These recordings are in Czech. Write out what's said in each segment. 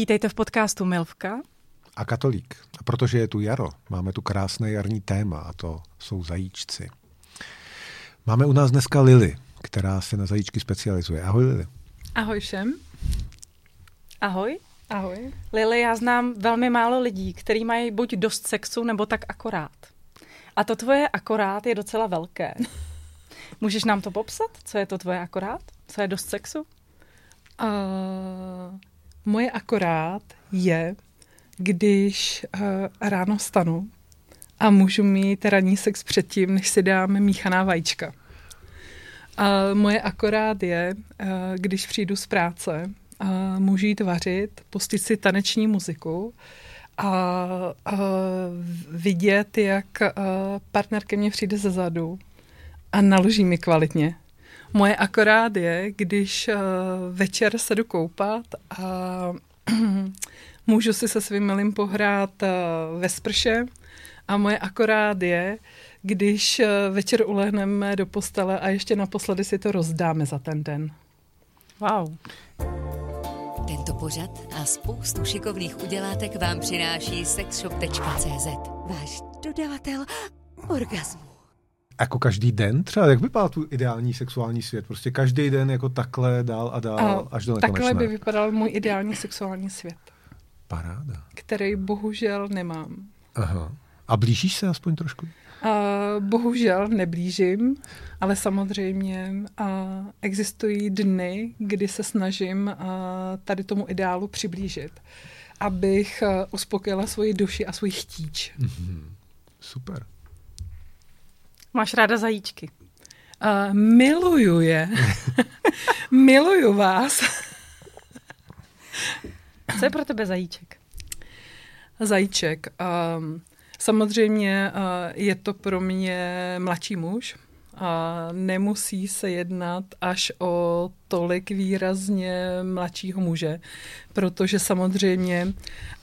Vítejte v podcastu Milvka. A katolík. A protože je tu jaro, máme tu krásné jarní téma a to jsou zajíčci. Máme u nás dneska Lily, která se na zajíčky specializuje. Ahoj Lily. Ahoj všem. Ahoj. Ahoj. Lily, já znám velmi málo lidí, kteří mají buď dost sexu, nebo tak akorát. A to tvoje akorát je docela velké. Můžeš nám to popsat? Co je to tvoje akorát? Co je dost sexu? Uh, moje akorát je, když uh, ráno stanu a můžu mít ranní sex předtím, než si dám míchaná vajíčka. A moje akorát je, uh, když přijdu z práce, uh, můžu jít vařit, pustit si taneční muziku a uh, vidět, jak uh, partner ke mně přijde ze zadu a naloží mi kvalitně. Moje akorát je, když uh, večer se jdu koupat a můžu si se svým milým pohrát uh, ve sprše a moje akorát je, když uh, večer ulehneme do postele a ještě naposledy si to rozdáme za ten den. Wow. Tento pořad a spoustu šikovných udělátek vám přináší sexshop.cz. Váš dodavatel orgazmu. Jako každý den třeba? Jak vypadá tu ideální sexuální svět? Prostě každý den jako takhle dál a dál a až do nekonečna. Takhle by vypadal můj ideální sexuální svět. Paráda. Který bohužel nemám. Aha. A blížíš se aspoň trošku? Uh, bohužel neblížím, ale samozřejmě uh, existují dny, kdy se snažím uh, tady tomu ideálu přiblížit, abych uh, uspokojila svoji duši a svůj chtíč. Mm-hmm. Super. Máš ráda zajíčky? Uh, miluju je. miluju vás. Co je pro tebe zajíček? Zajíček. Um, samozřejmě uh, je to pro mě mladší muž. A nemusí se jednat až o tolik výrazně mladšího muže, protože samozřejmě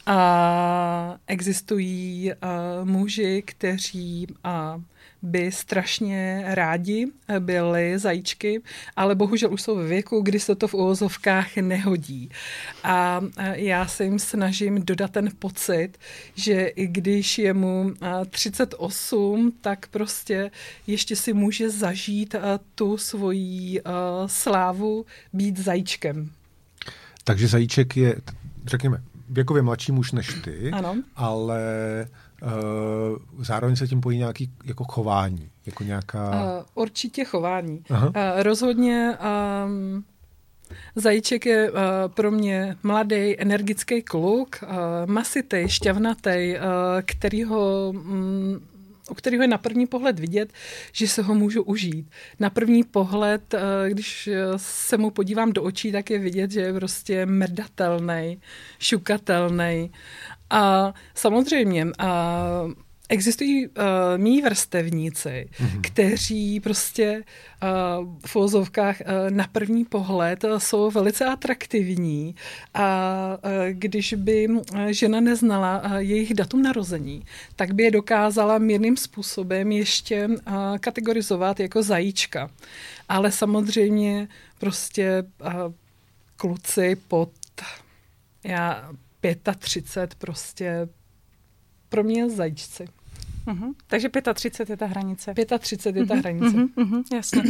a existují a, muži, kteří a, by strašně rádi byli zajíčky, ale bohužel už jsou ve věku, kdy se to v uvozovkách nehodí. A já se jim snažím dodat ten pocit, že i když je mu 38, tak prostě ještě si může zažít tu svoji slávu být zajíčkem. Takže zajíček je, řekněme, věkově mladší muž než ty, ano. ale uh, zároveň se tím pojí nějaký jako chování, jako nějaká... Uh, určitě chování. Uh, rozhodně um, Zajíček je uh, pro mě mladý, energický kluk, uh, masitej, šťavnatý, uh, kterýho um, u kterého je na první pohled vidět, že se ho můžu užít. Na první pohled, když se mu podívám do očí, tak je vidět, že je prostě mrdatelný, šukatelný. A samozřejmě, a Existují uh, mý vrstevníci, mm-hmm. kteří prostě uh, v vozovkách uh, na první pohled uh, jsou velice atraktivní a uh, když by žena neznala uh, jejich datum narození, tak by je dokázala mírným způsobem ještě uh, kategorizovat jako zajíčka. Ale samozřejmě prostě uh, kluci pod já 35 prostě pro mě zajíčci. Uh-huh. Takže 35 je ta hranice. 35 je ta uh-huh. hranice. Uh-huh. Uh-huh. Jasně.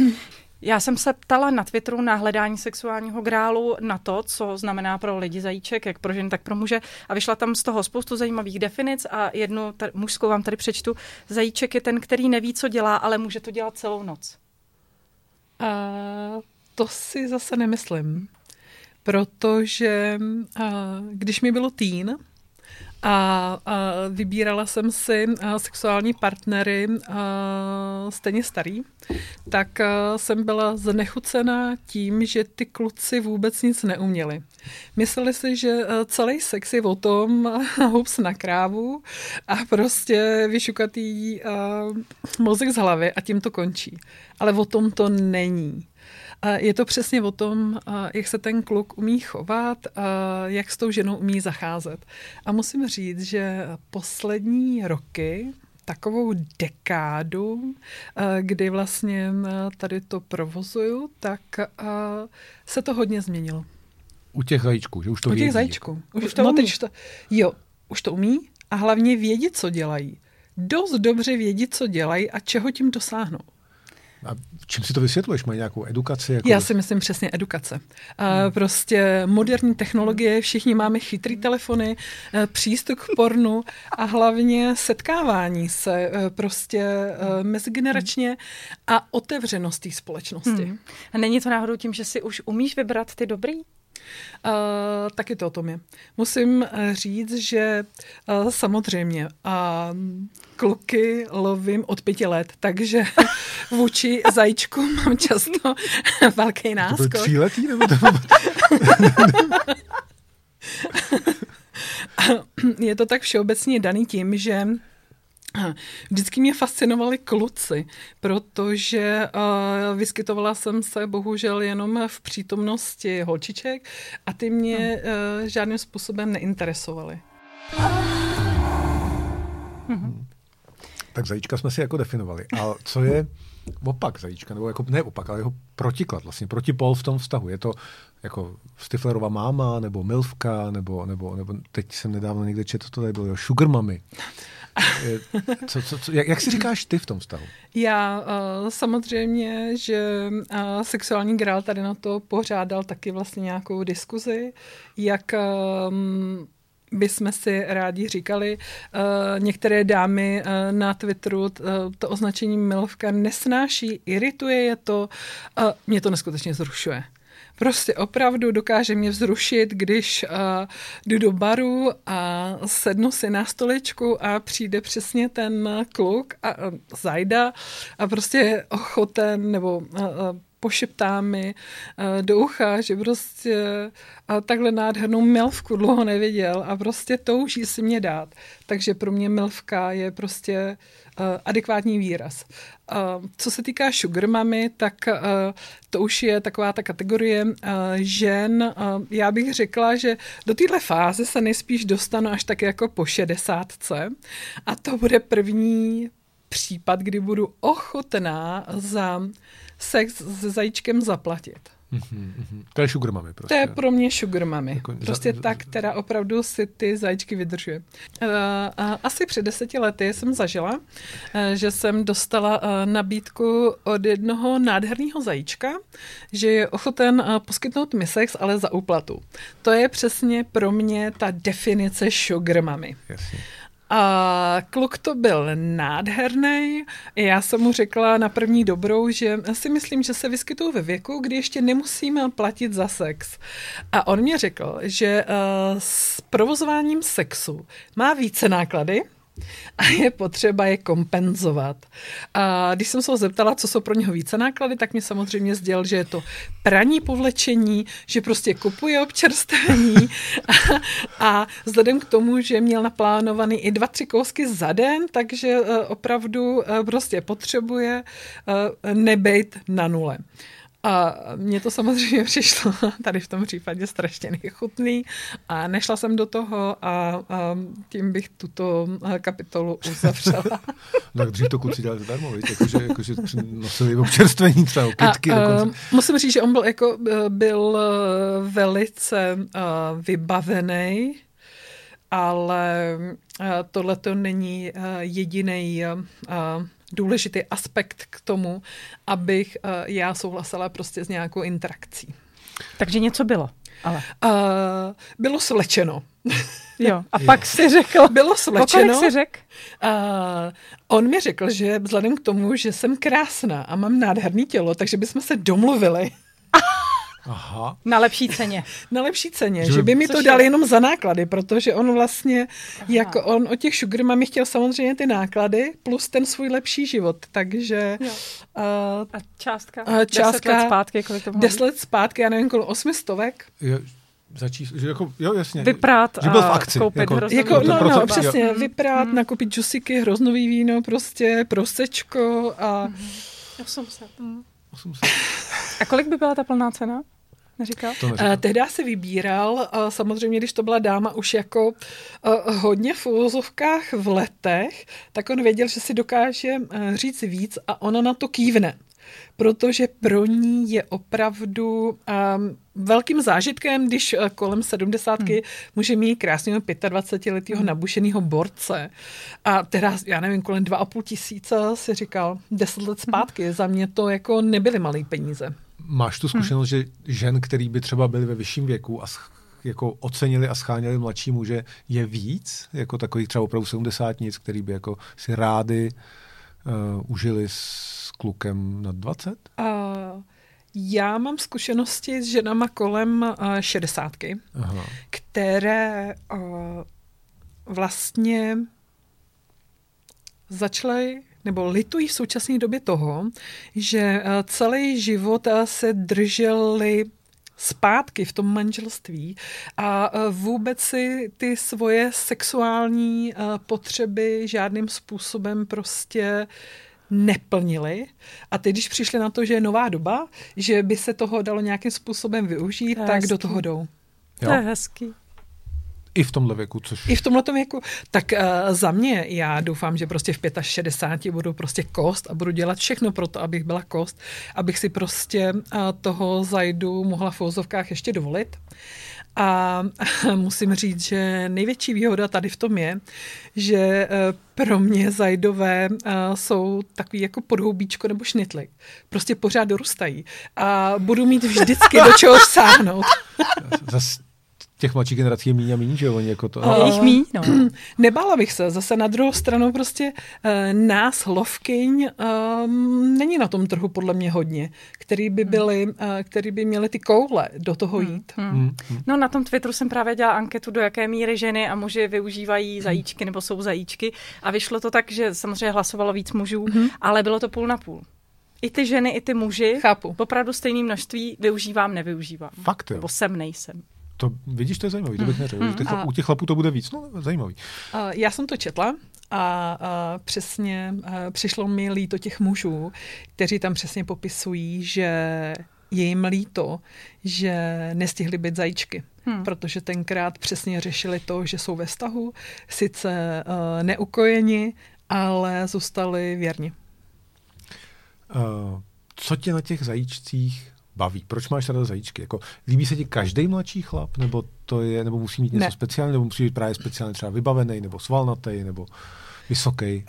Já jsem se ptala na Twitteru na hledání sexuálního grálu na to, co znamená pro lidi zajíček, jak pro ženy, tak pro muže. A vyšla tam z toho spoustu zajímavých definic a jednu tady, mužskou vám tady přečtu. Zajíček je ten, který neví, co dělá, ale může to dělat celou noc. A to si zase nemyslím. Protože a, když mi bylo týn, a, a vybírala jsem si a, sexuální partnery a, stejně starý, tak a, jsem byla znechucená tím, že ty kluci vůbec nic neuměli. Mysleli si, že celý sex je o tom hups na krávu a prostě vyšukatý a, mozek z hlavy a tím to končí. Ale o tom to není. Je to přesně o tom, jak se ten kluk umí chovat, jak s tou ženou umí zacházet. A musím říct, že poslední roky, takovou dekádu, kdy vlastně tady to provozuju, tak se to hodně změnilo. U těch zajíčků, že už to U vědí. těch zajíčků. Už, Už to no, umí. teď to, jo, už to umí a hlavně vědí, co dělají. Dost dobře vědí, co dělají a čeho tím dosáhnou. A čím si to vysvětluješ? Mají nějakou edukaci? Jako Já si myslím přesně edukace. Hmm. Prostě moderní technologie, všichni máme chytrý telefony, eh, přístup k pornu a hlavně setkávání se eh, prostě eh, mezigeneračně a otevřenost té společnosti. Hmm. A není to náhodou tím, že si už umíš vybrat ty dobrý? Uh, taky to o tom je. Musím říct, že uh, samozřejmě uh, kluky lovím od pěti let, takže vůči zajíčku mám často velký To byl náskok. tříletý? Nebo to byl... je to tak všeobecně daný tím, že eh, Vždycky mě fascinovali kluci, protože uh, vyskytovala jsem se bohužel jenom v přítomnosti holčiček a ty mě uh, žádným způsobem neinteresovaly. Tak zajíčka jsme si jako definovali. A co je opak zajíčka? Nebo jako, ne opak, ale jeho protiklad, vlastně protipol v tom vztahu. Je to jako Stiflerova máma, nebo Milvka, nebo, nebo, nebo teď jsem nedávno někde četl, to tady bylo, jo, Sugar Mami. Co, co, co, jak, jak si říkáš ty v tom vztahu? Já uh, samozřejmě, že uh, sexuální grál tady na to pořádal taky vlastně nějakou diskuzi, jak um, bychom si rádi říkali. Uh, některé dámy uh, na Twitteru uh, to označení milovka nesnáší, irituje je to, uh, mě to neskutečně zrušuje. Prostě opravdu dokáže mě vzrušit, když uh, jdu do baru a sednu si na stoličku a přijde přesně ten kluk a, a zajda a prostě ochoten nebo uh, uh, pošeptá mi uh, do ucha, že prostě uh, takhle nádhernou milvku dlouho neviděl a prostě touží si mě dát. Takže pro mě milvka je prostě uh, adekvátní výraz. Uh, co se týká sugar mami, tak to už je taková ta kategorie žen. Já bych řekla, že do téhle fáze se nejspíš dostanu až tak jako po šedesátce a to bude první případ, kdy budu ochotná za sex se zajíčkem zaplatit. Mhm, mhm. To je Sugar Mami prostě. To je pro mě sugar mami. Jako Prostě za- ta, která opravdu si ty zajíčky vydržuje. Uh, uh, asi před deseti lety jsem zažila, uh, že jsem dostala uh, nabídku od jednoho nádherného zajíčka, že je ochoten uh, poskytnout mi sex, ale za úplatu. To je přesně pro mě ta definice sugar mami. Jasně. A kluk to byl nádherný. Já jsem mu řekla na první dobrou, že si myslím, že se vyskytují ve věku, kdy ještě nemusím platit za sex. A on mě řekl, že uh, s provozováním sexu má více náklady, a je potřeba je kompenzovat. A když jsem se ho zeptala, co jsou pro něho více náklady, tak mi samozřejmě sdělil, že je to praní povlečení, že prostě kupuje občerstvení a, a vzhledem k tomu, že měl naplánovaný i dva, tři kousky za den, takže eh, opravdu eh, prostě potřebuje eh, nebejt na nule. A mně to samozřejmě přišlo tady v tom případě strašně nechutný a nešla jsem do toho a, a tím bych tuto eh, kapitolu uzavřela. No, tak dřív to kluci dělali zdarma, víš? Jakože, jakože nosili občerstvení třeba, o kytky a, uh, musím říct, že on byl, jako, eh, byl velice uh, vybavený, ale uh, tohle to není uh, jediný uh, důležitý aspekt k tomu, abych uh, já souhlasila prostě s nějakou interakcí. Takže něco bylo. Ale. Uh, bylo slečeno. Jo. A pak si řekl, Bylo kolik slečeno. si řekl? Uh, on mi řekl, že vzhledem k tomu, že jsem krásná a mám nádherný tělo, takže bychom se domluvili Aha. Na lepší ceně. na lepší ceně, Že že, by- mi to je- dal jenom za náklady, protože on vlastně, jako on o těch sugar mami chtěl samozřejmě ty náklady plus ten svůj lepší život, takže Jo. uh, A částka? A částka- Deset let zpátky, kolik to deset let zpátky, já nevím, kolem osmi stovek. Je, začít, že jako, jo, jasně. Vyprát že byl v a akci. koupit jako, hroznový Jako, ten no, proces- no, jo. přesně, vyprát, Mhm. nakoupit džusiky, hroznový víno, prostě prosečko a 800. 800. A kolik by byla ta plná cena? Neříkal? To Uh, neříkám. tehdy si vybíral, uh, samozřejmě, když to byla dáma už jako uh, hodně v úvozovkách v letech, tak on věděl, že si dokáže uh, říct víc a ona na to kývne. protože pro ní je opravdu um, velkým zážitkem, když uh, kolem sedmdesátky hmm. může mít krásného 25-letého hmm. nabušeného borce a teda, já nevím, kolem 2,5 tisíce si říkal, 10 let zpátky, hmm. za mě to jako nebyly malé peníze. Máš tu zkušenost, hmm. že žen, který by třeba byly ve vyšším věku a jako ocenili a scháněli mladší muže, je víc, jako takových třeba opravdu 70 nic, který by jako si rádi uh, užili s klukem na 20? Uh, já mám zkušenosti s ženama kolem uh, 60, Aha. které uh, vlastně začaly nebo litují v současné době toho, že celý život se drželi zpátky v tom manželství a e, vůbec si ty svoje sexuální potřeby žádným způsobem prostě neplnili. A teď, když přišli na to, že je nová doba, že by se toho dalo nějakým způsobem využít, tak hezký. do toho jdou. Jo? To je hezký. I v tomhle věku, což... I v tomhle věku. Tak uh, za mě, já doufám, že prostě v 65 budu prostě kost a budu dělat všechno pro to, abych byla kost, abych si prostě uh, toho zajdu mohla v úzovkách ještě dovolit. A musím říct, že největší výhoda tady v tom je, že eh, pro mě zajdové jsou takový jako podhoubíčko nebo šnitlik. Prostě pořád dorůstají. A budu mít vždycky do čeho sáhnout. Zas těch mladších generací je míň a míň, že oni jako to... Je jich míň, no. Nebála bych se. Zase na druhou stranu prostě uh, nás lovkyň um, není na tom trhu podle mě hodně, který by hmm. byly, uh, který by měli ty koule do toho hmm. jít. Hmm. Hmm. No na tom Twitteru jsem právě dělala anketu, do jaké míry ženy a muži využívají zajíčky nebo jsou zajíčky a vyšlo to tak, že samozřejmě hlasovalo víc mužů, hmm. ale bylo to půl na půl. I ty ženy, i ty muži. Chápu. Opravdu stejné množství využívám, nevyužívám. Fakt jo. Nebo jsem, nejsem. To vidíš, to je zajímavý, to bych neřekl. Hmm. A... U těch chlapů to bude víc, no zajímavý. Uh, já jsem to četla a uh, přesně uh, přišlo mi líto těch mužů, kteří tam přesně popisují, že je jim líto, že nestihli být zajíčky. Hmm. Protože tenkrát přesně řešili to, že jsou ve vztahu, sice uh, neukojeni, ale zůstali věrni. Uh, co tě na těch zajíčcích baví? Proč máš ráda zajíčky? Jako, líbí se ti každý mladší chlap? Nebo to je, nebo musí mít něco ne. speciálního, nebo musí být právě speciálně třeba vybavený, nebo svalnatý, nebo vysoký?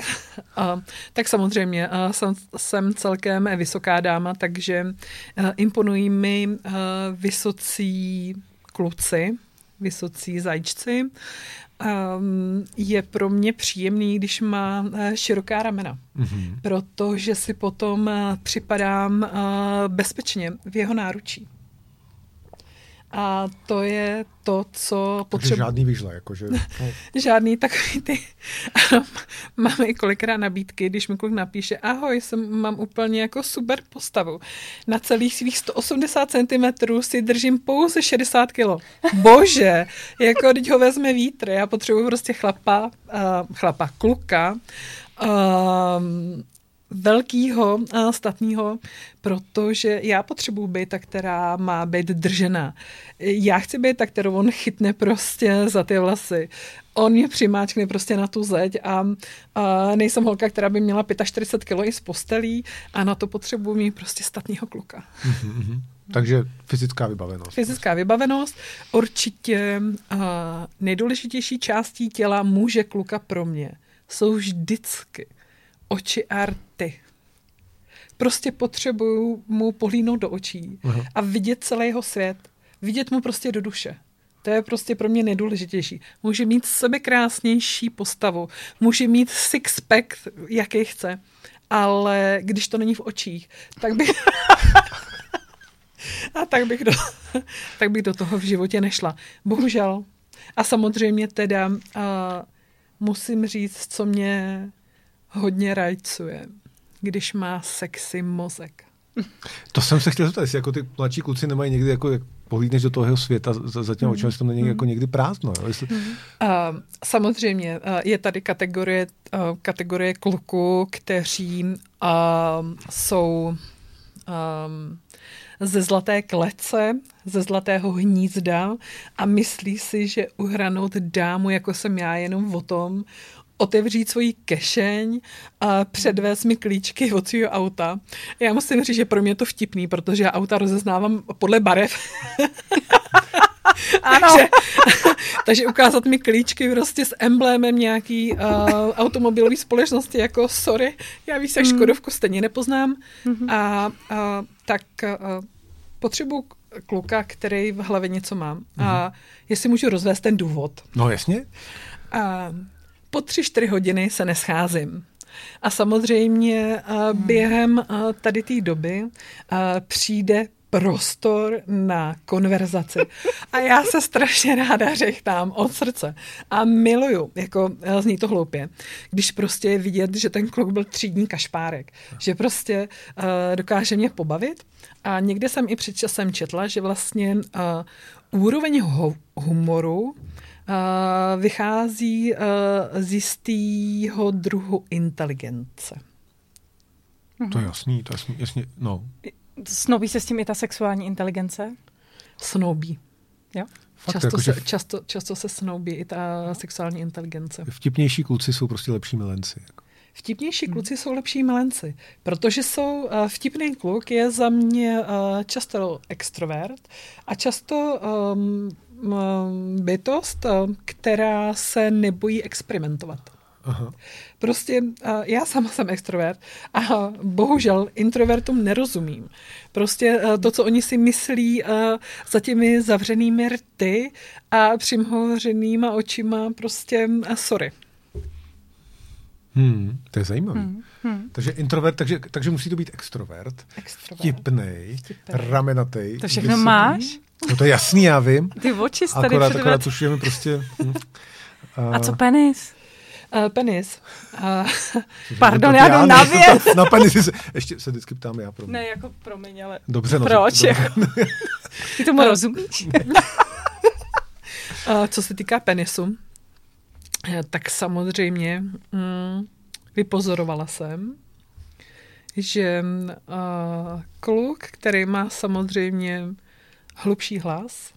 Uh, tak samozřejmě, uh, jsem, jsem celkem vysoká dáma, takže uh, imponují mi uh, vysocí kluci, vysocí zajíčci um, je pro mě příjemný, když má uh, široká ramena, mm-hmm. protože si potom uh, připadám uh, bezpečně v jeho náručí. A to je to, co potřebuji. žádný výžle, jakože... No. žádný takový ty... Ano, máme i kolikrát nabídky, když mi kluk napíše, ahoj, jsem, mám úplně jako super postavu. Na celých svých 180 cm si držím pouze 60 kg. Bože, jako teď ho vezme vítr, já potřebuji prostě chlapa, uh, chlapa, kluka, um, velkýho a statného, protože já potřebuji být ta, která má být držená. Já chci být ta, kterou on chytne prostě za ty vlasy. On mě přimáčkne prostě na tu zeď a, a nejsem holka, která by měla 45 kg i z postelí a na to potřebuji mít prostě statného kluka. Mm-hmm. Takže fyzická vybavenost. Fyzická vybavenost. Určitě uh, nejdůležitější částí těla muže kluka pro mě jsou vždycky oči a rty. Prostě potřebuju mu pohlínout do očí Aha. a vidět celý jeho svět. Vidět mu prostě do duše. To je prostě pro mě nejdůležitější. Může mít sebekrásnější postavu, může mít six-pack, jaký chce, ale když to není v očích, tak bych... a tak bych, do, tak bych do toho v životě nešla. Bohužel. A samozřejmě teda uh, musím říct, co mě hodně rajcuje, když má sexy mozek. To jsem se chtěl zeptat, jestli jako ty mladší kluci nemají někdy jako jak pohlídneš do toho světa za, za těmi mm. očima, tam není mm. jako někdy prázdno. Jo? Jestli... Mm. Uh, samozřejmě uh, je tady kategorie, uh, kategorie kluků, kteří uh, jsou um, ze zlaté klece, ze zlatého hnízda a myslí si, že uhranout dámu, jako jsem já, jenom o tom, otevřít svoji kešeň a předvést mi klíčky od svého auta. Já musím říct, že pro mě je to vtipný, protože já auta rozeznávám podle barev. Ano. takže, takže ukázat mi klíčky prostě s emblémem nějaký uh, automobilové společnosti, jako sorry, já víš, jak mm. Škodovku stejně nepoznám. Mm-hmm. A uh, tak uh, potřebuji kluka, který v hlavě něco mám. Mm-hmm. A mhm. jestli můžu rozvést ten důvod. No jasně. A po tři, čtyři hodiny se nescházím. A samozřejmě během tady té doby přijde prostor na konverzaci. A já se strašně ráda řechtám od srdce. A miluju, jako zní to hloupě, když prostě je vidět, že ten kluk byl třídní kašpárek. Že prostě uh, dokáže mě pobavit. A někde jsem i před časem četla, že vlastně uh, úroveň ho- humoru vychází uh, z jistého druhu inteligence. To je jasný, to je jasný, jasný, no. Snoubí se s tím i ta sexuální inteligence? Snoubí. Jo? Fakt, často, jako, se, v... často, často se snoubí i ta sexuální inteligence. Vtipnější kluci jsou prostě lepší milenci. Jako. Vtipnější hmm. kluci jsou lepší milenci, protože jsou uh, vtipný kluk je za mě uh, často extrovert a často um, um, bytost, uh, která se nebojí experimentovat. Aha. Prostě uh, já sama jsem extrovert a bohužel introvertům nerozumím. Prostě uh, to, co oni si myslí za těmi zavřenými rty a přimhořenýma očima, prostě sorry. Hmm, to je zajímavé. Hmm, hmm. Takže introvert, takže, takže musí to být extrovert, extrovert. vtipnej, ramenatej. To všechno vysoký. máš? No to je jasný, já vím. Ty oči tady akorát, akorát tušujeme prostě... Hm. A co penis? Uh, penis. Uh, pardon, já jdu na věc. Na penis se, ještě se vždycky ptám já. Promiň. Ne, jako promiň, ale Dobře, no, proč? Dobře. Jako? Ty tomu rozumíš? uh, co se týká penisu, tak samozřejmě mm, vypozorovala jsem, že uh, kluk, který má samozřejmě hlubší hlas,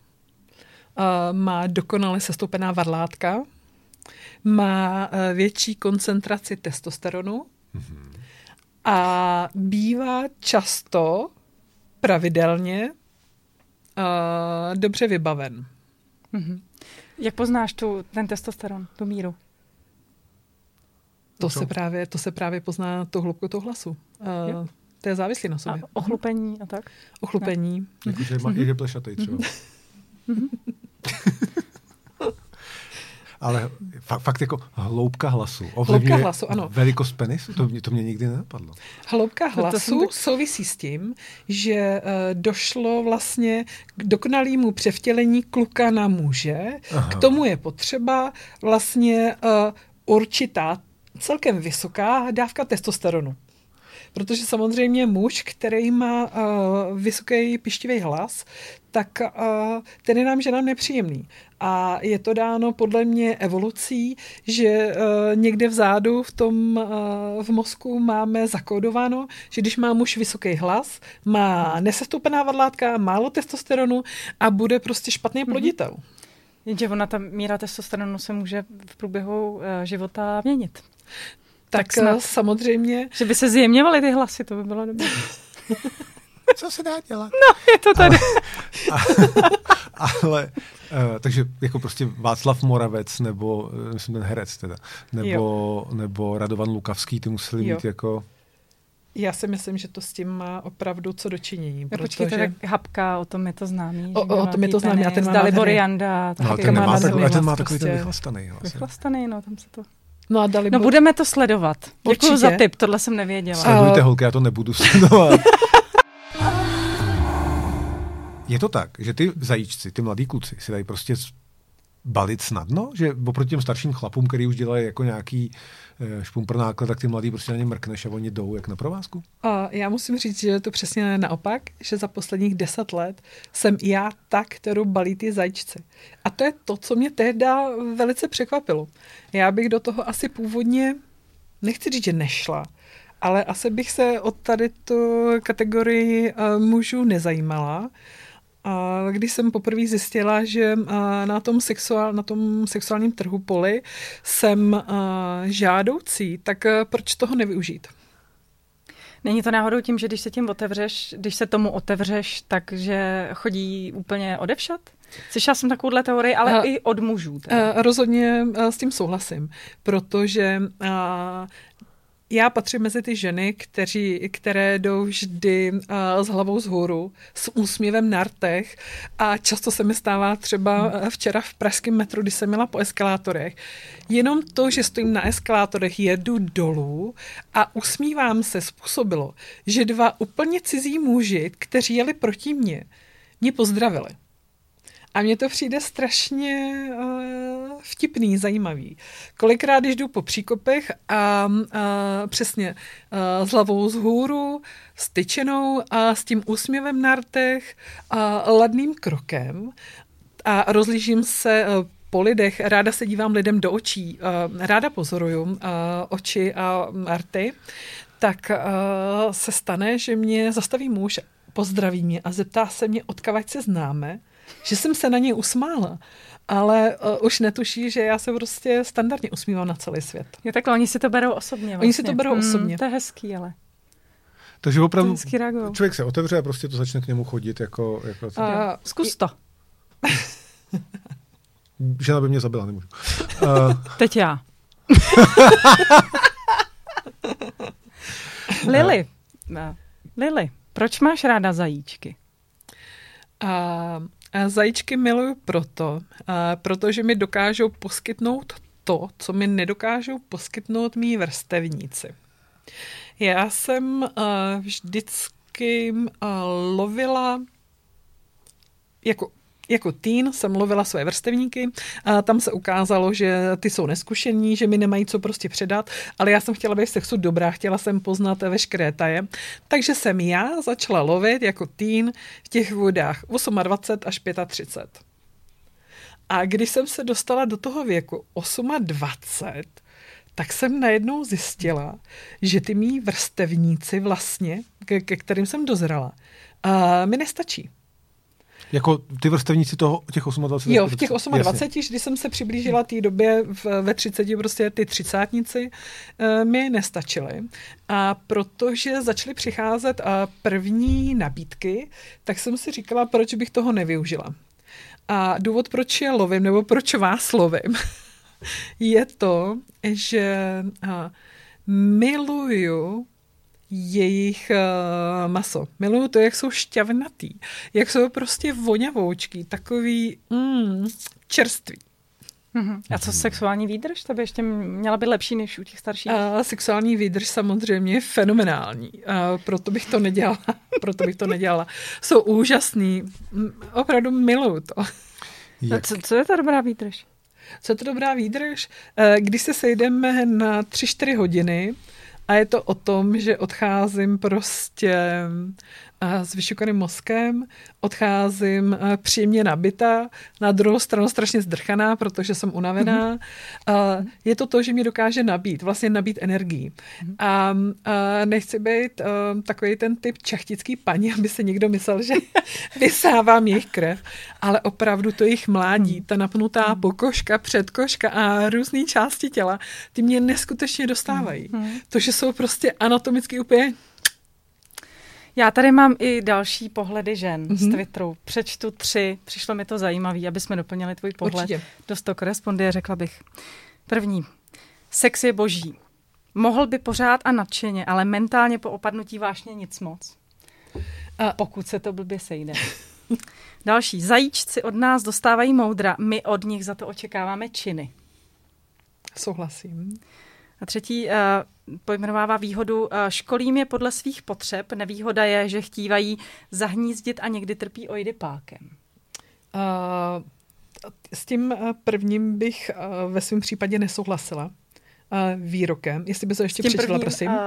uh, má dokonale sestoupená varlátka, má uh, větší koncentraci testosteronu mm-hmm. a bývá často, pravidelně, uh, dobře vybaven. Mm-hmm. Jak poznáš tu, ten testosteron, tu míru? To se, právě, to se právě pozná to hloubku toho hlasu. Uh, to je závislý na sobě. A ochlupení a tak? Ochlupení. Jakože má, je plešatý třeba. Mhm. Ale fakt, fakt jako hloubka hlasu. Hloubka hlasu, ano. Velikost penisu? To, to mě nikdy nenapadlo. Hloubka hlasu to, to souvisí s tím, že uh, došlo vlastně k dokonalému převtělení kluka na muže. Aha. K tomu je potřeba vlastně uh, určitá celkem vysoká dávka testosteronu. Protože samozřejmě muž, který má uh, vysoký pištivý hlas, tak uh, ten je nám ženám nepříjemný. A je to dáno podle mě evolucí, že uh, někde vzadu v tom uh, v mozku máme zakódováno, že když má muž vysoký hlas, má nesestoupená vadlátka, málo testosteronu a bude prostě špatný mhm. ploditel. Mm-hmm. Jenže ona, ta míra testosteronu se může v průběhu uh, života měnit. Tak, tak snad, samozřejmě. Že by se zjemňovaly ty hlasy, to by bylo dobré. Co se dá dělat? No, je to tady. Ale, ale uh, takže jako prostě Václav Moravec, nebo uh, myslím ten herec teda, nebo, nebo Radovan Lukavský, ty museli jo. mít jako... Já si myslím, že to s tím má opravdu co dočinění. No, počkejte, tak Hapka, o tom je to známý. O, o tom je to známý, a ten má Dalibor Janda. No, ten, má, takový, ten má takový ten prostě vychlastaný hlas. Vychlastaný, no, tam se to... No, a Dalibor... no budeme to sledovat. Děkuji za tip, tohle jsem nevěděla. Sledujte, holky, já to nebudu sledovat. Je to tak, že ty zajíčci, ty mladí kluci si dají prostě balit snadno, že oproti těm starším chlapům, který už dělají jako nějaký eh, špumpr náklad, tak ty mladí prostě na ně mrkneš a oni jdou jak na provázku? A já musím říct, že je to přesně naopak, že za posledních deset let jsem já ta, kterou balí ty zajíčci. A to je to, co mě tehda velice překvapilo. Já bych do toho asi původně, nechci říct, že nešla, ale asi bych se od tady tu kategorii uh, mužů nezajímala, a když jsem poprvé zjistila, že na tom, sexuál, na tom sexuálním trhu poli jsem žádoucí, tak proč toho nevyužít? Není to náhodou tím, že když se tím otevřeš, když se tomu otevřeš, takže chodí úplně odevšat? Slyšela jsem takovouhle teorii, ale uh, i od mužů. Teda. Uh, rozhodně uh, s tím souhlasím, protože uh, já patřím mezi ty ženy, kteří, které jdou vždy uh, s hlavou vzhůru, s úsměvem na rtech a často se mi stává třeba uh, včera v pražském metru, když jsem měla po eskalátorech. Jenom to, že stojím na eskalátorech, jedu dolů a usmívám se, způsobilo, že dva úplně cizí muži, kteří jeli proti mně, mě pozdravili. A mně to přijde strašně uh, vtipný, zajímavý. Kolikrát, když jdu po příkopech a uh, přesně uh, s hlavou z hůru, styčenou a s tím úsměvem na rtech a ladným krokem a rozlížím se uh, po lidech, ráda se dívám lidem do očí, ráda pozoruju oči a arty, tak se stane, že mě zastaví muž, pozdraví mě a zeptá se mě, odkavať se známe že jsem se na něj usmála. Ale uh, už netuší, že já se prostě standardně usmívám na celý svět. Je takhle, oni si to berou osobně. Vlastně. Oni si to berou hmm, osobně. To je hezký, ale. Takže opravdu člověk se otevře a prostě to začne k němu chodit jako... jako uh, zkus to. Žena by mě zabila, nemůžu. Uh, Teď já. Lily, Lily, proč máš ráda zajíčky? A zajíčky miluju proto, protože mi dokážou poskytnout to, co mi nedokážou poskytnout mý vrstevníci. Já jsem vždycky lovila jako jako tým jsem lovila své vrstevníky a tam se ukázalo, že ty jsou neskušení, že mi nemají co prostě předat, ale já jsem chtěla být v sexu dobrá, chtěla jsem poznat veškeré taje. Takže jsem já začala lovit jako tým v těch vodách 28 až 35. A když jsem se dostala do toho věku 28, tak jsem najednou zjistila, že ty mý vrstevníci vlastně, ke, ke kterým jsem dozrala, uh, mi nestačí. Jako ty vrstevníci toho, těch 28? Jo, v těch 28, Jasně. když jsem se přiblížila té době v, ve 30, prostě ty třicátníci uh, mi nestačily. A protože začaly přicházet uh, první nabídky, tak jsem si říkala, proč bych toho nevyužila. A důvod, proč je lovím, nebo proč vás lovím, je to, že uh, miluju jejich uh, maso. Miluju to, jak jsou šťavnatý, jak jsou prostě voňavoučky, takový mm, čerství. Mm-hmm. A co sexuální výdrž? To by ještě měla být lepší než u těch starších? A sexuální výdrž samozřejmě je fenomenální. A proto bych to nedělala. proto bych to nedělala. Jsou úžasný. Opravdu miluju to. Jak? Co, co je to dobrá výdrž? Co je to dobrá výdrž? Eh, když se sejdeme na 3-4 hodiny, a je to o tom, že odcházím prostě s vyšukaným mozkem, odcházím příjemně nabita, na druhou stranu strašně zdrchaná, protože jsem unavená. Mm-hmm. Je to to, že mě dokáže nabít, vlastně nabít energii. Mm-hmm. A, a nechci být takový ten typ čachtický paní, aby se někdo myslel, že vysávám jejich krev, ale opravdu to jejich mládí, ta napnutá pokožka, předkoška a různé části těla, ty mě neskutečně dostávají. Mm-hmm. To, že jsou prostě anatomicky úplně já tady mám i další pohledy žen mm-hmm. z mhm. Twitteru. Přečtu tři, přišlo mi to zajímavé, aby jsme doplnili tvůj pohled. Určitě. Dost to koresponduje, řekla bych. První. Sex je boží. Mohl by pořád a nadšeně, ale mentálně po opadnutí vášně nic moc. A pokud se to blbě sejde. Další. Zajíčci od nás dostávají moudra, my od nich za to očekáváme činy. Souhlasím. A třetí uh, pojmenovává výhodu, uh, školím je podle svých potřeb. Nevýhoda je, že chtívají zahnízdit a někdy trpí ojdipákem. Uh, s tím prvním bych uh, ve svém případě nesouhlasila uh, výrokem. Jestli by se ještě přečetla, prosím. Uh,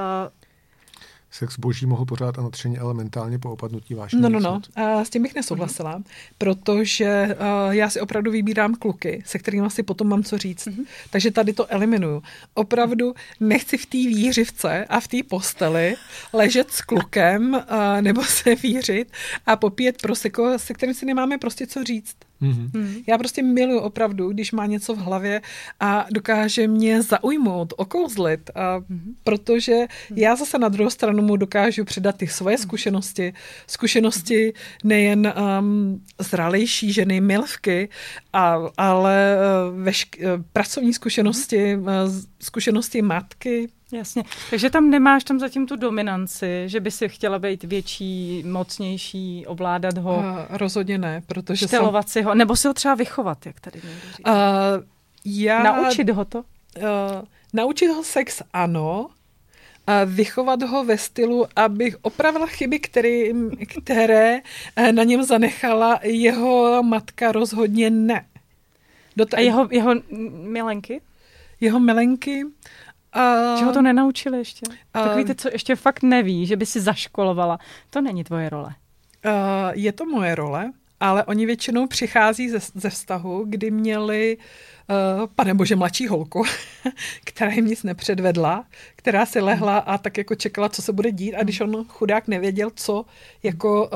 sex boží mohl pořád a natřeně elementálně po opadnutí vášně. No, no, no. A s tím bych nesouhlasila, uh-huh. protože uh, já si opravdu vybírám kluky, se kterými si potom mám co říct. Uh-huh. Takže tady to eliminuju. Opravdu nechci v té výřivce a v té posteli ležet s klukem uh, nebo se vířit a popíjet proseko, se kterým si nemáme prostě co říct. Mm-hmm. Já prostě miluji opravdu, když má něco v hlavě a dokáže mě zaujmout, okouzlit, a mm-hmm. protože mm-hmm. já zase na druhou stranu mu dokážu předat ty svoje zkušenosti, zkušenosti nejen um, zralejší ženy, milvky, a, ale uh, vešk- uh, pracovní zkušenosti, uh, zkušenosti matky, Jasně. Takže tam nemáš tam zatím tu dominanci, že by si chtěla být větší, mocnější, ovládat ho? Uh, rozhodně ne, protože Štelovat jsem... si ho, nebo si ho třeba vychovat, jak tady někdo říká. Uh, já... Naučit ho to? Uh, naučit ho sex ano, a vychovat ho ve stylu, abych opravila chyby, který, které na něm zanechala jeho matka rozhodně ne. Do t- a jeho, jeho milenky? Jeho milenky Uh, že ho to nenaučili ještě? Uh, Takový ty, co ještě fakt neví, že by si zaškolovala. To není tvoje role. Uh, je to moje role, ale oni většinou přichází ze, ze vztahu, kdy měli uh, pane bože, mladší holku, která jim nic nepředvedla, která si lehla a tak jako čekala, co se bude dít a když on chudák nevěděl, co jako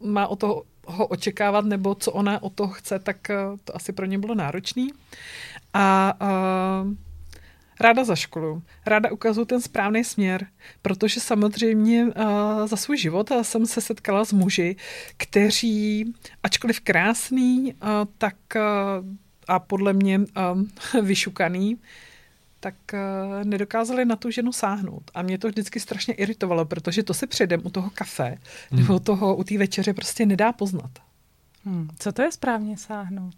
uh, má o toho ho očekávat nebo co ona o toho chce, tak uh, to asi pro ně bylo náročný. A uh, Ráda za školu, ráda ukazuju ten správný směr, protože samozřejmě uh, za svůj život jsem se setkala s muži, kteří, ačkoliv krásný, uh, tak uh, a podle mě vyšukaný, tak uh, nedokázali na tu ženu sáhnout. A mě to vždycky strašně iritovalo, protože to se předem u toho kafe hmm. nebo u toho, u té večeře prostě nedá poznat. Hmm. Co to je správně sáhnout?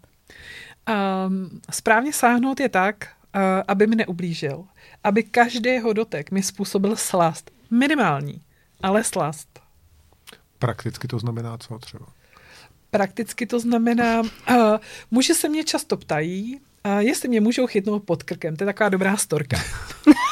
Um, správně sáhnout je tak, aby mi neublížil. Aby každý jeho dotek mi způsobil slast. Minimální, ale slast. Prakticky to znamená co třeba? Prakticky to znamená, uh, muži se mě často ptají, uh, jestli mě můžou chytnout pod krkem. To je taková dobrá storka.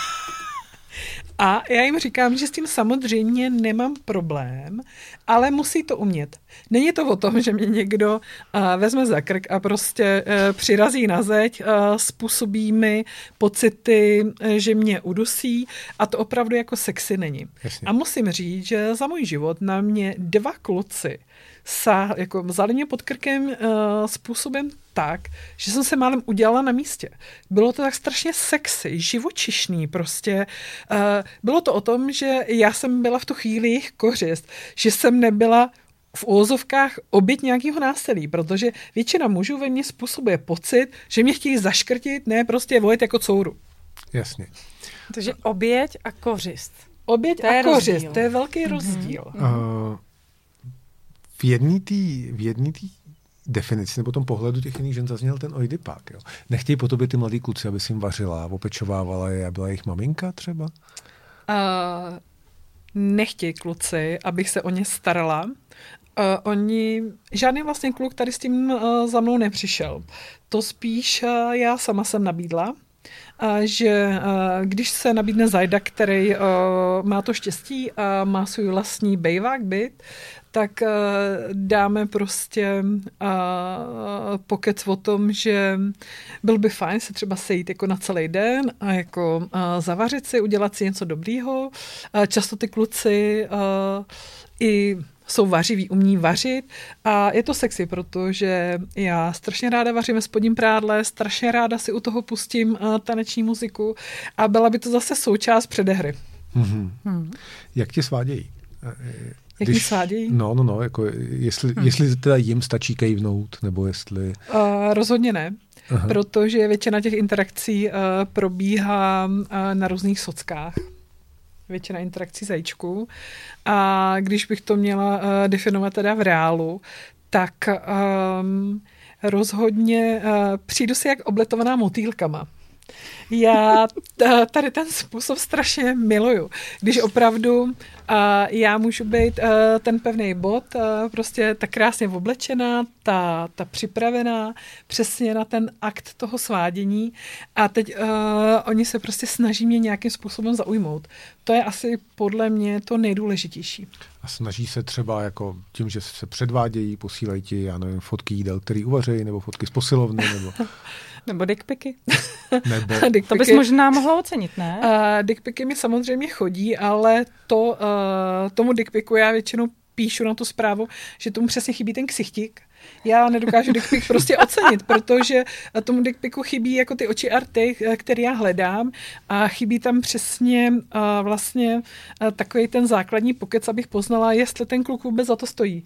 A já jim říkám, že s tím samozřejmě nemám problém, ale musí to umět. Není to o tom, že mě někdo uh, vezme za krk a prostě uh, přirazí na zeď, uh, způsobí mi pocity, uh, že mě udusí a to opravdu jako sexy není. Jasně. A musím říct, že za můj život na mě dva kluci sa, jako vzali mě pod krkem uh, způsobem tak, že jsem se málem udělala na místě. Bylo to tak strašně sexy, živočišný prostě. Uh, bylo to o tom, že já jsem byla v tu chvíli jejich kořist, že jsem nebyla v úvozovkách oběť nějakého násilí, protože většina mužů ve mně způsobuje pocit, že mě chtějí zaškrtit, ne prostě vojet jako couru. Jasně. Takže oběť a kořist. Oběť to a kořist, rozdíl. to je velký mm-hmm. rozdíl. Uh, v jedné v jedný tý definici nebo tom pohledu těch jiných žen zazněl ten oidipák. Jo. Nechtějí po tobě ty mladí kluci, aby si jim vařila, opečovávala je a byla jejich maminka třeba? Uh, nechtějí kluci, abych se o ně starala. Uh, oni, žádný vlastně kluk tady s tím uh, za mnou nepřišel. To spíš uh, já sama jsem nabídla, že když se nabídne zajda, který má to štěstí a má svůj vlastní bejvák byt, tak dáme prostě pokec o tom, že byl by fajn se třeba sejít jako na celý den a jako zavařit si, udělat si něco dobrýho. Často ty kluci i jsou vařiví, umí vařit a je to sexy, protože já strašně ráda vařím ve spodním prádle, strašně ráda si u toho pustím uh, taneční muziku a byla by to zase součást předehry. Mm-hmm. Hmm. Jak tě svádějí? Jak Když, svádějí? No, no, no, jako jestli, hmm. jestli teda jim stačí kejvnout, nebo jestli... Uh, rozhodně ne, Aha. protože většina těch interakcí uh, probíhá uh, na různých sockách. Většina interakcí zajíčků. A když bych to měla uh, definovat teda v reálu, tak um, rozhodně uh, přijdu si jak obletovaná motýlkama. Já tady ten způsob strašně miluju. Když opravdu já můžu být uh, ten pevný bod, uh, prostě tak krásně oblečená, ta, ta připravená přesně na ten akt toho svádění a teď uh, oni se prostě snaží mě nějakým způsobem zaujmout. To je asi podle mě to nejdůležitější. A snaží se třeba jako tím, že se předvádějí, posílají ti, já nevím, fotky jídel, který uvařejí, nebo fotky z posilovny, nebo... Nebo dickpiky. Nebo... dick to bys možná mohla ocenit, ne? Uh, dickpiky mi samozřejmě chodí, ale to, uh, tomu dickpiku já většinou píšu na tu zprávu, že tomu přesně chybí ten ksichtík. Já nedokážu dickpik prostě ocenit, protože tomu dickpiku chybí jako ty oči arty, které já hledám a chybí tam přesně uh, vlastně uh, takový ten základní pokec, abych poznala, jestli ten kluk vůbec za to stojí.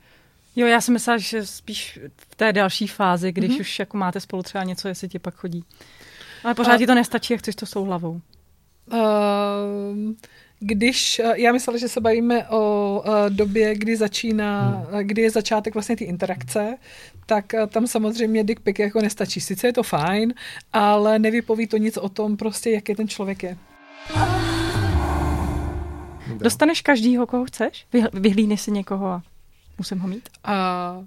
Jo, já si myslela, že spíš v té další fázi, když mm-hmm. už jako máte spolu třeba něco, jestli ti pak chodí. Ale pořád a... ti to nestačí, jak chceš to svou hlavou. Uh, když, já myslela, že se bavíme o uh, době, kdy začíná, hmm. kdy je začátek vlastně ty interakce, tak tam samozřejmě dick pic jako nestačí. Sice je to fajn, ale nevypoví to nic o tom prostě, jaký ten člověk je. Dostaneš každýho, koho chceš? Vyhlídneš si někoho a Musím ho mít? A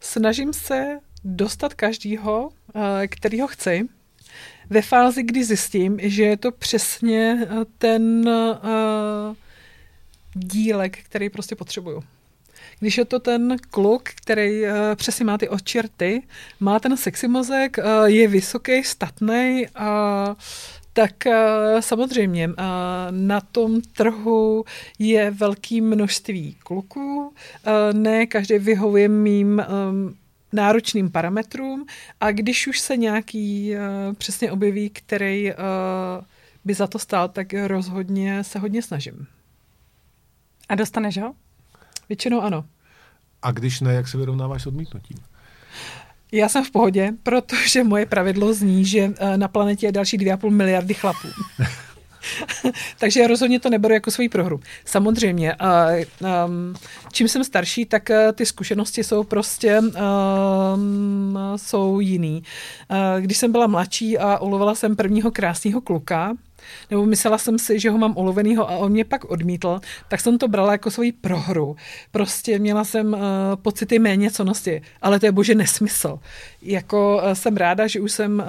snažím se dostat každýho, eh, který ho chci, ve fázi, kdy zjistím, že je to přesně eh, ten uh, dílek, který prostě potřebuju. Když je to ten kluk, který uh, přesně má ty očerty, má ten sexy mozek, uh, je vysoký, statný uh, tak samozřejmě na tom trhu je velké množství kluků, ne každý vyhovuje mým náročným parametrům a když už se nějaký přesně objeví, který by za to stál, tak rozhodně se hodně snažím. A dostaneš ho? Většinou ano. A když ne, jak se vyrovnáváš s odmítnutím? Já jsem v pohodě, protože moje pravidlo zní, že eh, na planetě je další 2,5 miliardy chlapů. Takže já rozhodně to neberu jako svou prohru. Samozřejmě, um, čím jsem starší, tak uh, ty zkušenosti jsou prostě um, jsou jiný. Uh, když jsem byla mladší a ulovala jsem prvního krásného kluka, nebo myslela jsem si, že ho mám ulovenýho a on mě pak odmítl, tak jsem to brala jako svoji prohru. Prostě měla jsem uh, pocity méně conosti, ale to je bože nesmysl. Jako uh, jsem ráda, že už jsem uh,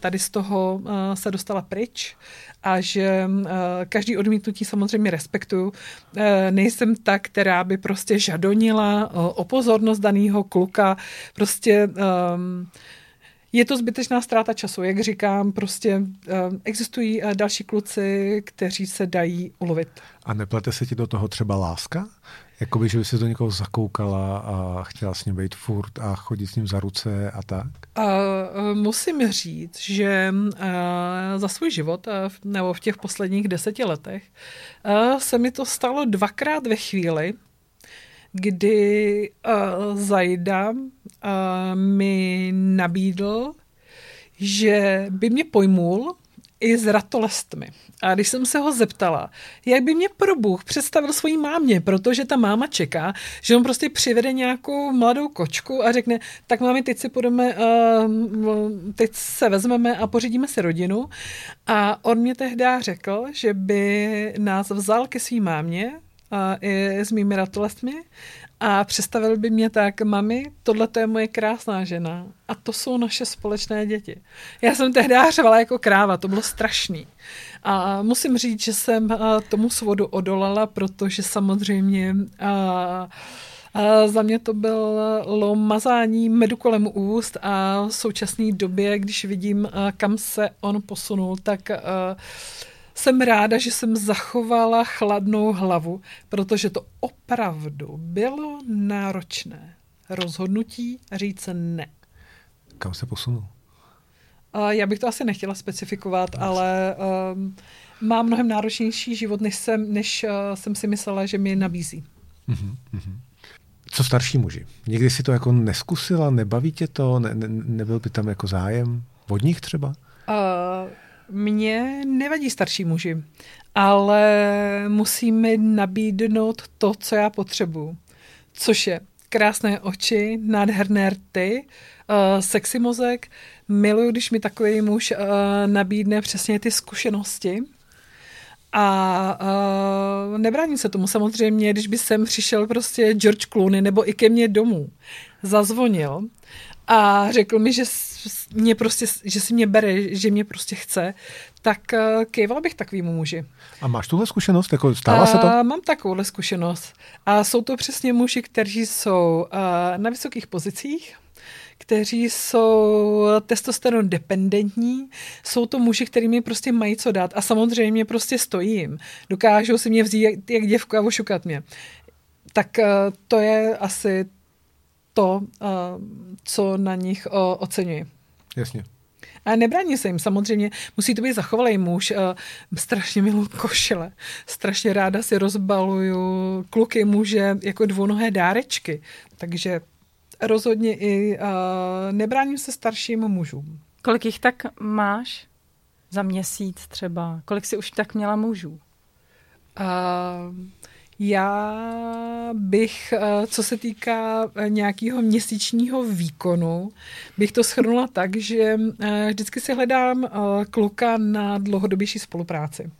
tady z toho uh, se dostala pryč a že uh, každý odmítnutí samozřejmě respektuju. Uh, nejsem ta, která by prostě žadonila uh, o pozornost daného kluka. Prostě um, je to zbytečná ztráta času. Jak říkám, prostě uh, existují uh, další kluci, kteří se dají ulovit. A neplete se ti do toho třeba láska? Jakoby, že by se do někoho zakoukala a chtěla s ním být furt a chodit s ním za ruce a tak? Uh, musím říct, že uh, za svůj život, uh, nebo v těch posledních deseti letech, uh, se mi to stalo dvakrát ve chvíli, kdy uh, Zajda uh, mi nabídl, že by mě pojmul i s ratolestmi. A když jsem se ho zeptala, jak by mě pro Bůh představil svojí mámě, protože ta máma čeká, že on prostě přivede nějakou mladou kočku a řekne, tak mámi, teď si půjdeme, uh, teď se vezmeme a pořídíme si rodinu. A on mě tehdy řekl, že by nás vzal ke svý mámě, a i s mými ratolestmi a představil by mě tak, mami, tohle je moje krásná žena a to jsou naše společné děti. Já jsem tehdy řvala jako kráva, to bylo strašný. A musím říct, že jsem tomu svodu odolala, protože samozřejmě a, a za mě to bylo mazání medu kolem úst a v současné době, když vidím, kam se on posunul, tak a, jsem ráda, že jsem zachovala chladnou hlavu, protože to opravdu bylo náročné rozhodnutí říct ne. Kam se posunul? Uh, já bych to asi nechtěla specifikovat, Asi. ale um, mám mnohem náročnější život, než jsem, než, uh, jsem si myslela, že mi nabízí. Uh-huh, uh-huh. Co starší muži? Někdy si to jako neskusila, nebaví tě to, ne, ne, nebyl by tam jako zájem? Od nich třeba? Uh, mně nevadí starší muži, ale musí mi nabídnout to, co já potřebuju. Což je krásné oči, nádherné rty, uh, sexy mozek, miluju, když mi takový muž uh, nabídne přesně ty zkušenosti, a uh, nebráním se tomu. Samozřejmě, když by sem přišel prostě George Clooney nebo i ke mně domů, zazvonil a řekl mi, že mě prostě, že si mě bere, že mě prostě chce, tak uh, kejvala bych takovýmu muži. A máš tuhle zkušenost? Jako stává se to? Uh, mám takovouhle zkušenost. A jsou to přesně muži, kteří jsou uh, na vysokých pozicích, kteří jsou testosteron dependentní, jsou to muži, který mi prostě mají co dát a samozřejmě prostě stojím. Dokážou si mě vzít jak, děvku a ošukat mě. Tak to je asi to, uh, co na nich uh, oceňuji. Jasně. A nebrání se jim, samozřejmě musí to být zachovalý muž. Uh, strašně miluji košile. Strašně ráda si rozbaluju kluky muže jako dvounohé dárečky. Takže rozhodně i nebráním se starším mužům. Kolik jich tak máš za měsíc třeba? Kolik jsi už tak měla mužů? Uh, já bych, co se týká nějakého měsíčního výkonu, bych to schrnula tak, že vždycky si hledám kluka na dlouhodobější spolupráci.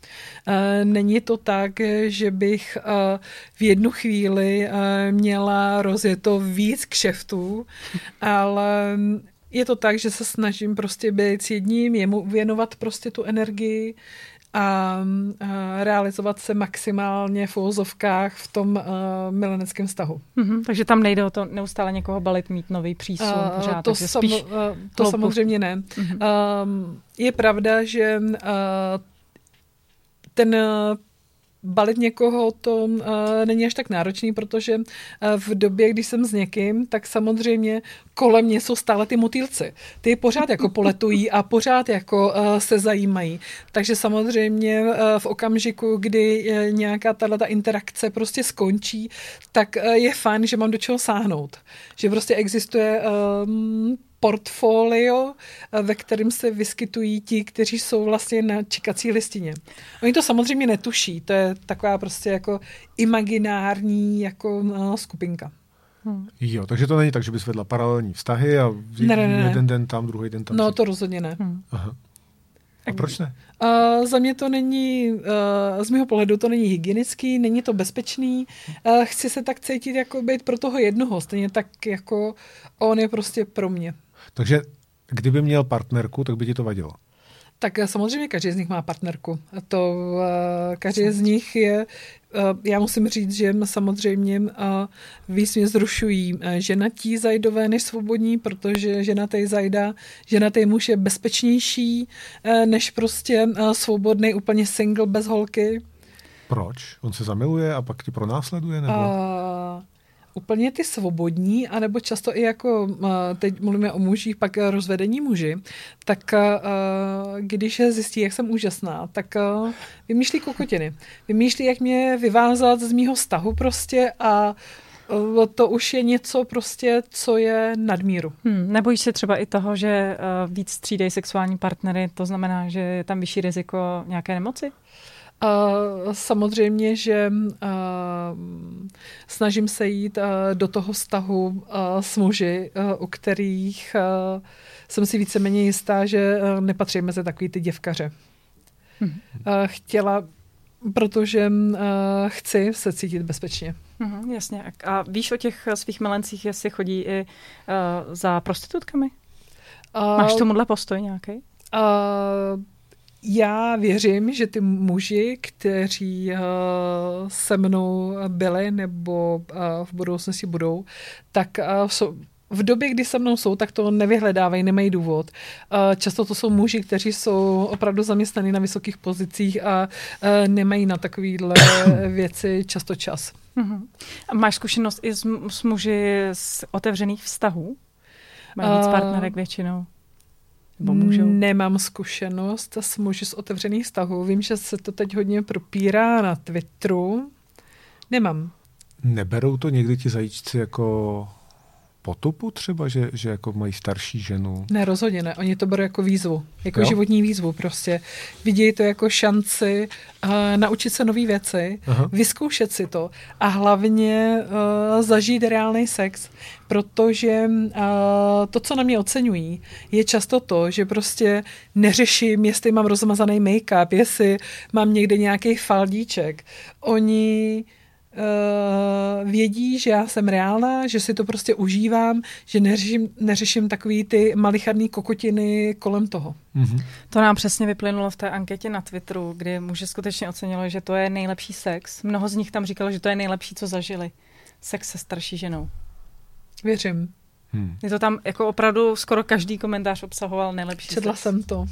Není to tak, že bych v jednu chvíli měla rozjeto víc kšeftů, ale je to tak, že se snažím prostě být s jedním, jemu věnovat prostě tu energii, a, a realizovat se maximálně v úvozovkách v tom uh, mileneckém vztahu. Mm-hmm, takže tam nejde o to neustále někoho balit, mít nový přísun uh, pořád, to, sam, spíš uh, to samozřejmě ne. Mm-hmm. Uh, je pravda, že uh, ten balit někoho to uh, není až tak náročný, protože uh, v době, když jsem s někým, tak samozřejmě kolem mě jsou stále ty motýlci. Ty pořád jako poletují a pořád jako uh, se zajímají. Takže samozřejmě uh, v okamžiku, kdy uh, nějaká tato interakce prostě skončí, tak uh, je fajn, že mám do čeho sáhnout. Že prostě existuje uh, portfolio, eh, ve kterém se vyskytují ti, kteří jsou vlastně na čekací listině. Oni to samozřejmě netuší, to je taková prostě jako imaginární jako no, skupinka. Hmm. Jo, takže to není tak, že bys vedla paralelní vztahy a ne, ne, ne. jeden den tam, druhý den tam. No, to rozhodně ne. Hmm. Aha. A proč ne? Uh, za mě to není, uh, z mého pohledu to není hygienický, není to bezpečný. Uh, chci se tak cítit jako být pro toho jednoho, stejně tak jako on je prostě pro mě. Takže kdyby měl partnerku, tak by ti to vadilo? Tak eh, samozřejmě každý z nich má partnerku. A to uh, každý z nich je, uh, já musím říct, že samozřejmě uh, víc mě zrušují ženatí zajdové než svobodní, protože ženatý zajda, ženatý muž je bezpečnější uh, než prostě uh, svobodný úplně single bez holky. Proč? On se zamiluje a pak ti pronásleduje? Nebo? Uh, úplně ty svobodní, anebo často i jako, teď mluvíme o mužích, pak rozvedení muži, tak když zjistí, jak jsem úžasná, tak vymýšlí kokotiny. Vymýšlí, jak mě vyvázat z mýho vztahu prostě a to už je něco prostě, co je nadmíru. Hmm, nebojíš se třeba i toho, že víc střídají sexuální partnery, to znamená, že je tam vyšší riziko nějaké nemoci? Uh, samozřejmě, že snažím se jít do toho vztahu s muži, u kterých jsem si víceméně jistá, že nepatří mezi takový ty děvkaře. Hmm. Chtěla, protože chci se cítit bezpečně. Hmm, jasně. A víš o těch svých milencích, jestli chodí i uh, za prostitutkami? Uh, Máš tomuhle postoj nějaký? Uh, já věřím, že ty muži, kteří uh, se mnou byli nebo uh, v budoucnosti budou, tak uh, jsou, v době, kdy se mnou jsou, tak to nevyhledávají, nemají důvod. Často to jsou muži, kteří jsou opravdu zaměstnaní na vysokých pozicích a nemají na takovéhle věci často čas. Uh-huh. A máš zkušenost i s, s muži z otevřených vztahů? Mají víc partnerek většinou? Nebo můžou? Nemám zkušenost s muži z otevřených vztahů. Vím, že se to teď hodně propírá na Twitteru. Nemám. Neberou to někdy ti zajíčci jako potupu třeba, že, že jako mají starší ženu? Ne, rozhodně ne. Oni to berou jako výzvu, jako jo? životní výzvu prostě. Vidějí to jako šanci uh, naučit se nové věci, Aha. vyzkoušet si to a hlavně uh, zažít reálný sex, protože uh, to, co na mě oceňují, je často to, že prostě neřeším, jestli mám rozmazaný make-up, jestli mám někde nějaký faldíček. Oni uh, vědí, že já jsem reálná, že si to prostě užívám, že neřeším, neřeším takový ty malicharný kokotiny kolem toho. Mm-hmm. To nám přesně vyplynulo v té anketě na Twitteru, kdy muži skutečně ocenilo, že to je nejlepší sex. Mnoho z nich tam říkalo, že to je nejlepší, co zažili. Sex se starší ženou. Věřím. Hmm. Je to tam jako opravdu skoro každý komentář obsahoval nejlepší. Četla jsem to. Uh,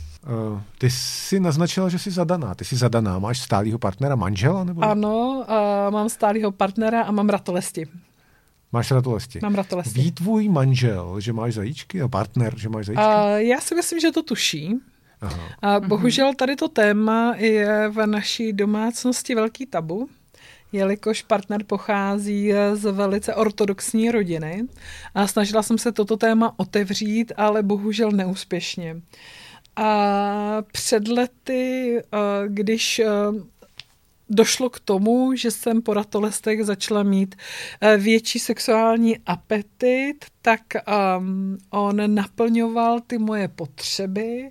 ty jsi naznačila, že jsi zadaná. Ty jsi zadaná. Máš stálýho partnera, manžela? Nebo? Ano, uh, mám stálýho partnera a mám ratolesti. Máš ratolesti. Mám ratolesti. Ví tvůj manžel, že máš zajíčky? A partner, že máš zajíčky? Uh, já si myslím, že to tuší. Aha. A bohužel tady to téma je v naší domácnosti velký tabu jelikož partner pochází z velice ortodoxní rodiny a snažila jsem se toto téma otevřít, ale bohužel neúspěšně. A před lety, eh, když eh, došlo k tomu, že jsem po ratolestech začala mít eh, větší sexuální apetit, tak um, on naplňoval ty moje potřeby.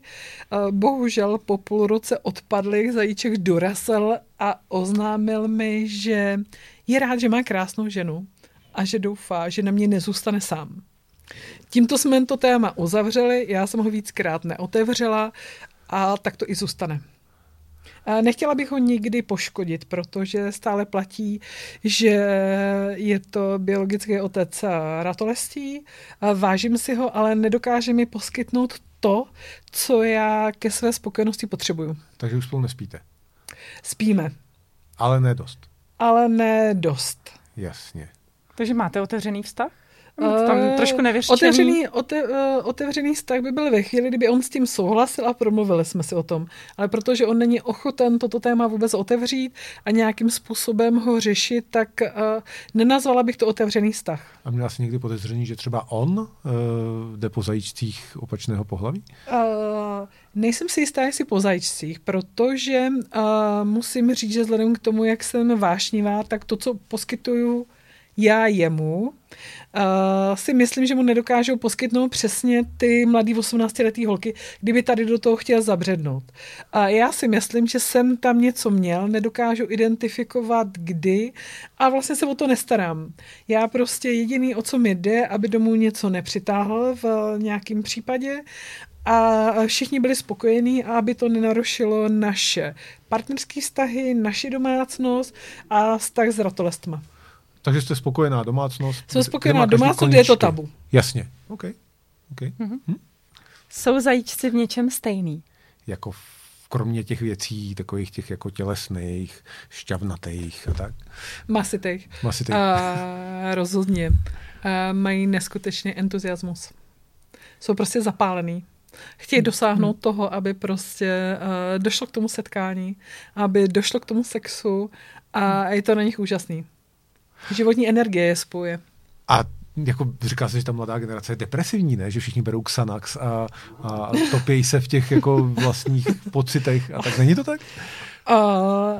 Uh, bohužel po půl roce odpadlých zajíček dorazil a oznámil mi, že je rád, že má krásnou ženu a že doufá, že na mě nezůstane sám. Tímto jsme to téma uzavřeli, já jsem ho víckrát neotevřela a tak to i zůstane. Nechtěla bych ho nikdy poškodit, protože stále platí, že je to biologický otec ratolestí. Vážím si ho, ale nedokáže mi poskytnout to, co já ke své spokojenosti potřebuju. Takže už spolu nespíte? Spíme. Ale ne dost. Ale ne dost. Jasně. Takže máte otevřený vztah? Tam eh, trošku nevěřčený. Otevřený, ote, uh, otevřený vztah by byl ve chvíli, kdyby on s tím souhlasil a promluvili jsme si o tom. Ale protože on není ochoten toto téma vůbec otevřít a nějakým způsobem ho řešit, tak uh, nenazvala bych to otevřený vztah. A měla jsi někdy podezření, že třeba on uh, jde po zajíčcích opačného pohlaví? Uh, nejsem si jistá, jestli po zajíčcích, protože uh, musím říct, že vzhledem k tomu, jak jsem vášnivá, tak to, co poskytuju já jemu, uh, si myslím, že mu nedokážou poskytnout přesně ty mladý 18-letý holky, kdyby tady do toho chtěl zabřednout. A já si myslím, že jsem tam něco měl, nedokážu identifikovat kdy a vlastně se o to nestarám. Já prostě jediný, o co mi jde, aby domů něco nepřitáhl v nějakém případě a všichni byli spokojení a aby to nenarušilo naše partnerské vztahy, naši domácnost a vztah s ratolestma. Takže jste spokojená domácnost? Jsem spokojená domácnost, je to tabu. Jasně. OK. okay. Mm-hmm. Hm? Jsou zajíčci v něčem stejný? Jako v, kromě těch věcí, takových těch jako tělesných, šťavnatých a tak? Masitých. Masitých. Uh, rozhodně. Uh, mají neskutečný entuziasmus. Jsou prostě zapálený. Chtějí dosáhnout hmm. toho, aby prostě uh, došlo k tomu setkání, aby došlo k tomu sexu a hmm. je to na nich úžasný. Životní energie je spoje. A jako říká se, že ta mladá generace je depresivní, ne? Že všichni berou Xanax a, a topějí se v těch jako vlastních pocitech a tak. Není to tak? Uh,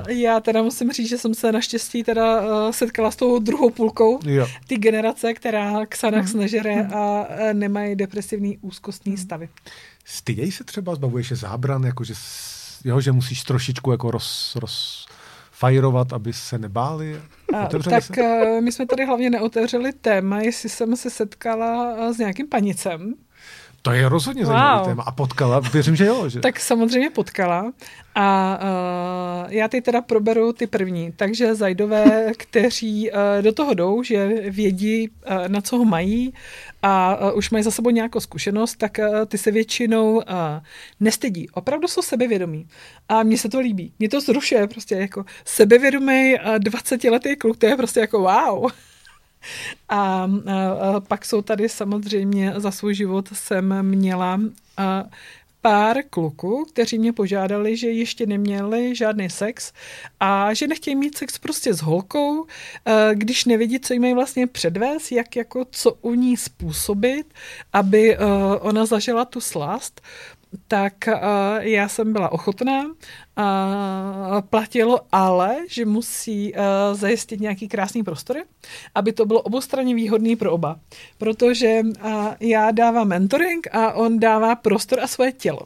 já teda musím říct, že jsem se naštěstí teda uh, setkala s tou druhou půlkou jo. ty generace, která Xanax mm. nežere a uh, nemají depresivní úzkostní stavy. Styděj se třeba, zbavuješ se zábran, jako že, jo, že musíš trošičku jako roz, roz, fajrovat, aby se nebáli? tak se? Eh, my jsme tady hlavně neotevřeli téma, jestli jsem se setkala eh, s nějakým panicem. To je rozhodně wow. zajímavý téma. A potkala? Věřím, že jo. Že... tak samozřejmě potkala. A uh, já ty teda proberu ty první. Takže zajdové, kteří uh, do toho jdou, že vědí, uh, na co ho mají a už mají za sebou nějakou zkušenost, tak ty se většinou nestydí. Opravdu jsou sebevědomí. A mně se to líbí. Mě to zrušuje prostě jako sebevědomý uh, 20-letý kluk, to je prostě jako wow. A, pak jsou tady samozřejmě za svůj život jsem měla pár kluků, kteří mě požádali, že ještě neměli žádný sex a že nechtějí mít sex prostě s holkou, eh, když nevidí, co jí mají vlastně předvést, jak jako co u ní způsobit, aby eh, ona zažila tu slast tak uh, já jsem byla ochotná. Uh, platilo ale, že musí uh, zajistit nějaký krásný prostory, aby to bylo oboustranně výhodný pro oba. Protože já dávám mentoring a on dává prostor a svoje tělo.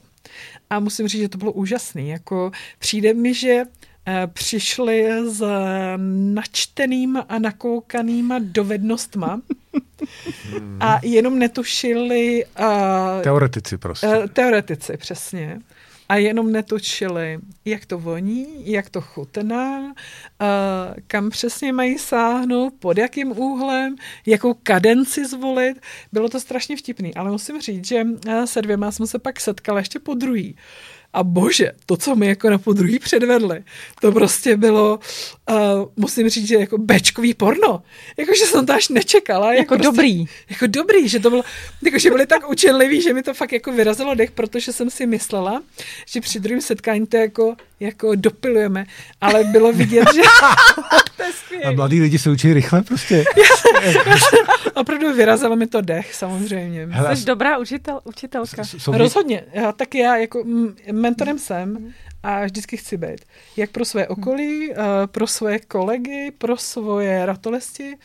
A musím říct, že to bylo úžasný. Jako přijde mi, že přišli s načtenýma a nakoukanýma dovednostma a jenom netušili... Uh, teoretici prostě. Uh, teoretici, přesně. A jenom netušili, jak to voní, jak to chutná, uh, kam přesně mají sáhnout, pod jakým úhlem, jakou kadenci zvolit. Bylo to strašně vtipný, ale musím říct, že se dvěma jsme se pak setkali ještě po druhý. A bože, to, co mi jako na podruhý předvedli, to prostě bylo, uh, musím říct, že jako bečkový porno. Jakože jsem to až nečekala. Jako, jako prostě, dobrý. Jako dobrý, že to bylo, jakože byli tak učenliví, že mi to fakt jako vyrazilo dech, protože jsem si myslela, že při druhém setkání to jako, jako dopilujeme, ale bylo vidět, že A mladí lidi se učí rychle prostě. Opravdu vyrazilo mi to dech, samozřejmě. Hele, Jsi dobrá učitel, učitelka. S, Rozhodně. Já, tak já jako mentorem jsem a vždycky chci být. Jak pro své okolí, uh, pro své kolegy, pro svoje ratolesti,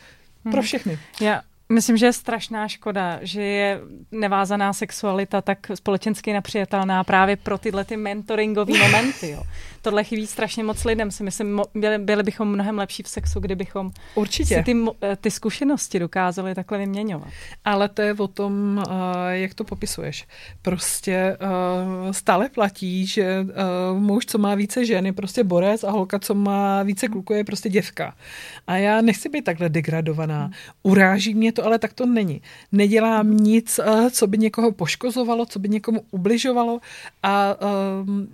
pro hmm. všechny. Já Myslím, že je strašná škoda, že je nevázaná sexualita tak společensky nepřijatelná právě pro tyhle ty mentoringové momenty. Jo. Tohle chybí strašně moc lidem. Si myslím, byli, byli bychom mnohem lepší v sexu, kdybychom Určitě. si ty, eh, ty zkušenosti dokázali takhle vyměňovat. Ale to je o tom, uh, jak to popisuješ. Prostě uh, stále platí, že muž, co má více žen, je prostě borec a holka, co má více kluků, je prostě děvka. A já nechci být takhle degradovaná. Uráží mě to ale tak to není. Nedělám nic, eh, co by někoho poškozovalo, co by někomu ubližovalo a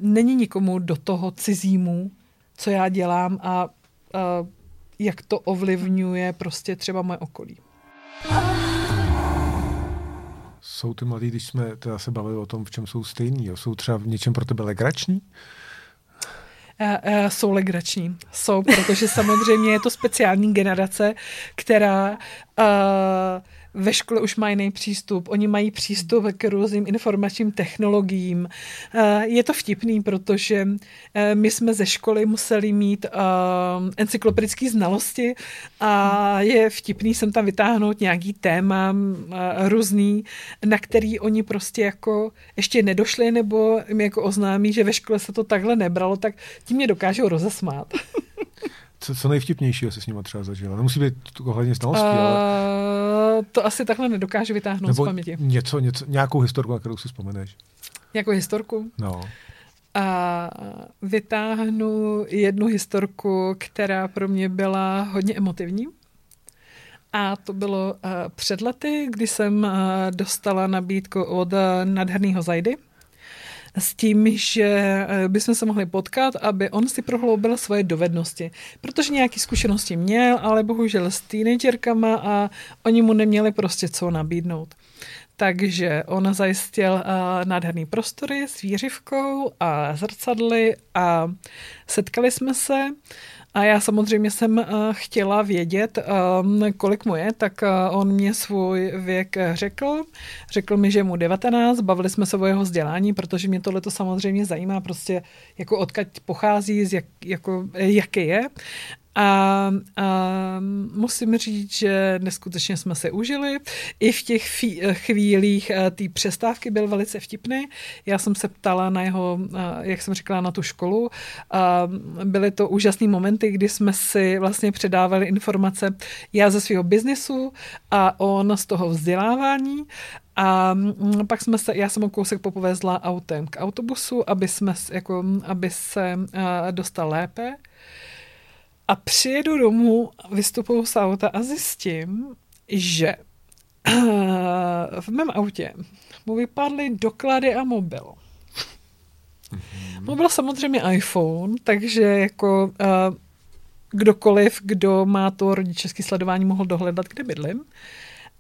není nikomu do toho cizímu, co já dělám a uh, jak to ovlivňuje prostě třeba moje okolí. Jsou ty mladí, když jsme teda se bavili o tom, v čem jsou stejní, jo? jsou třeba v něčem pro tebe legrační? Uh, uh, jsou legrační. Jsou, protože samozřejmě je to speciální generace, která uh, ve škole už mají jiný přístup, oni mají přístup k různým informačním technologiím. Je to vtipný, protože my jsme ze školy museli mít encyklopedické znalosti a je vtipný sem tam vytáhnout nějaký téma různý, na který oni prostě jako ještě nedošli nebo mi jako oznámí, že ve škole se to takhle nebralo, tak tím mě dokážou rozesmát. Co, co nejvtipnějšího si s ním třeba zažila? Nemusí být ohledně znalostí, uh, ale... To asi takhle nedokážu vytáhnout Nebo z paměti. Něco, něco, nějakou historku, na kterou si vzpomeneš. Nějakou historku? No. A vytáhnu jednu historku, která pro mě byla hodně emotivní. A to bylo uh, před lety, kdy jsem uh, dostala nabídku od uh, nadherného Zajdy, s tím, že eh, bychom se mohli potkat, aby on si prohloubil svoje dovednosti. Protože nějaké zkušenosti měl, ale bohužel s teenagerkama a oni mu neměli prostě co nabídnout. Takže on zajistil uh, nádherný prostory s výřivkou a zrcadly a setkali jsme se. A já samozřejmě jsem uh, chtěla vědět, um, kolik mu je, tak uh, on mě svůj věk řekl. Řekl mi, že mu 19, bavili jsme se o jeho vzdělání, protože mě tohle to samozřejmě zajímá, prostě jako odkaď pochází, z jak, jako, jaký je. A, a musím říct, že neskutečně jsme se užili. I v těch fí, chvílích eh, té přestávky byl velice vtipný. Já jsem se ptala na jeho, eh, jak jsem říkala, na tu školu. A byly to úžasné momenty, kdy jsme si vlastně předávali informace já ze svého biznesu a on z toho vzdělávání. A mm, pak jsme se, já jsem o kousek popovezla autem k autobusu, aby, jsme, jako, aby se eh, dostal lépe. A přijedu domů, vystupuju z auta a zjistím, že v mém autě mu vypadly doklady a mobil. Mm-hmm. Mobil samozřejmě iPhone, takže jako uh, kdokoliv, kdo má to rodičovské sledování, mohl dohledat, kde bydlím.